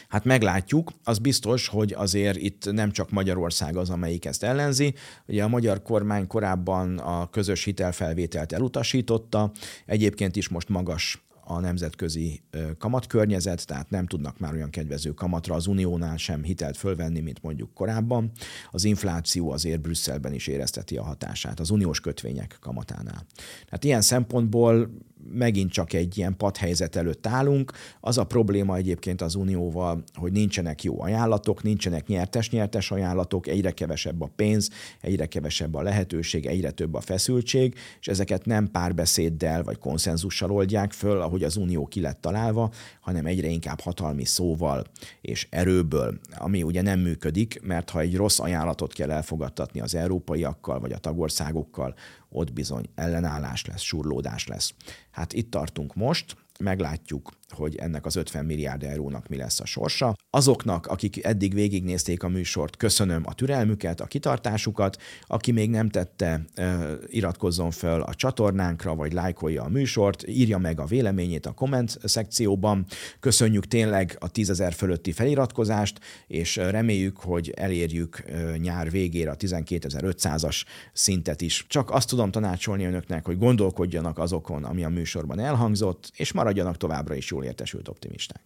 [SPEAKER 1] Hát meglátjuk, az biztos, hogy azért itt nem csak Magyarország az, amelyik ezt ellenzi. Ugye a magyar kormány korábban a közös hitelfelvételt elutasította, egyébként is most magas a nemzetközi kamatkörnyezet, tehát nem tudnak már olyan kedvező kamatra az uniónál sem hitelt fölvenni, mint mondjuk korábban. Az infláció azért Brüsszelben is érezteti a hatását, az uniós kötvények kamatánál. Tehát ilyen szempontból megint csak egy ilyen padhelyzet előtt állunk. Az a probléma egyébként az Unióval, hogy nincsenek jó ajánlatok, nincsenek nyertes-nyertes ajánlatok, egyre kevesebb a pénz, egyre kevesebb a lehetőség, egyre több a feszültség, és ezeket nem párbeszéddel vagy konszenzussal oldják föl, ahogy az Unió ki lett találva, hanem egyre inkább hatalmi szóval és erőből, ami ugye nem működik, mert ha egy rossz ajánlatot kell elfogadtatni az európaiakkal vagy a tagországokkal, ott bizony ellenállás lesz, surlódás lesz. Hát itt tartunk most, meglátjuk, hogy ennek az 50 milliárd eurónak mi lesz a sorsa. Azoknak, akik eddig végignézték a műsort, köszönöm a türelmüket, a kitartásukat. Aki még nem tette, iratkozzon fel a csatornánkra, vagy lájkolja a műsort, írja meg a véleményét a komment szekcióban. Köszönjük tényleg a 10 ezer fölötti feliratkozást, és reméljük, hogy elérjük nyár végére a 12.500-as szintet is. Csak azt tudom tanácsolni önöknek, hogy gondolkodjanak azokon, ami a műsorban elhangzott, és maradjanak továbbra is jól értesült optimisták.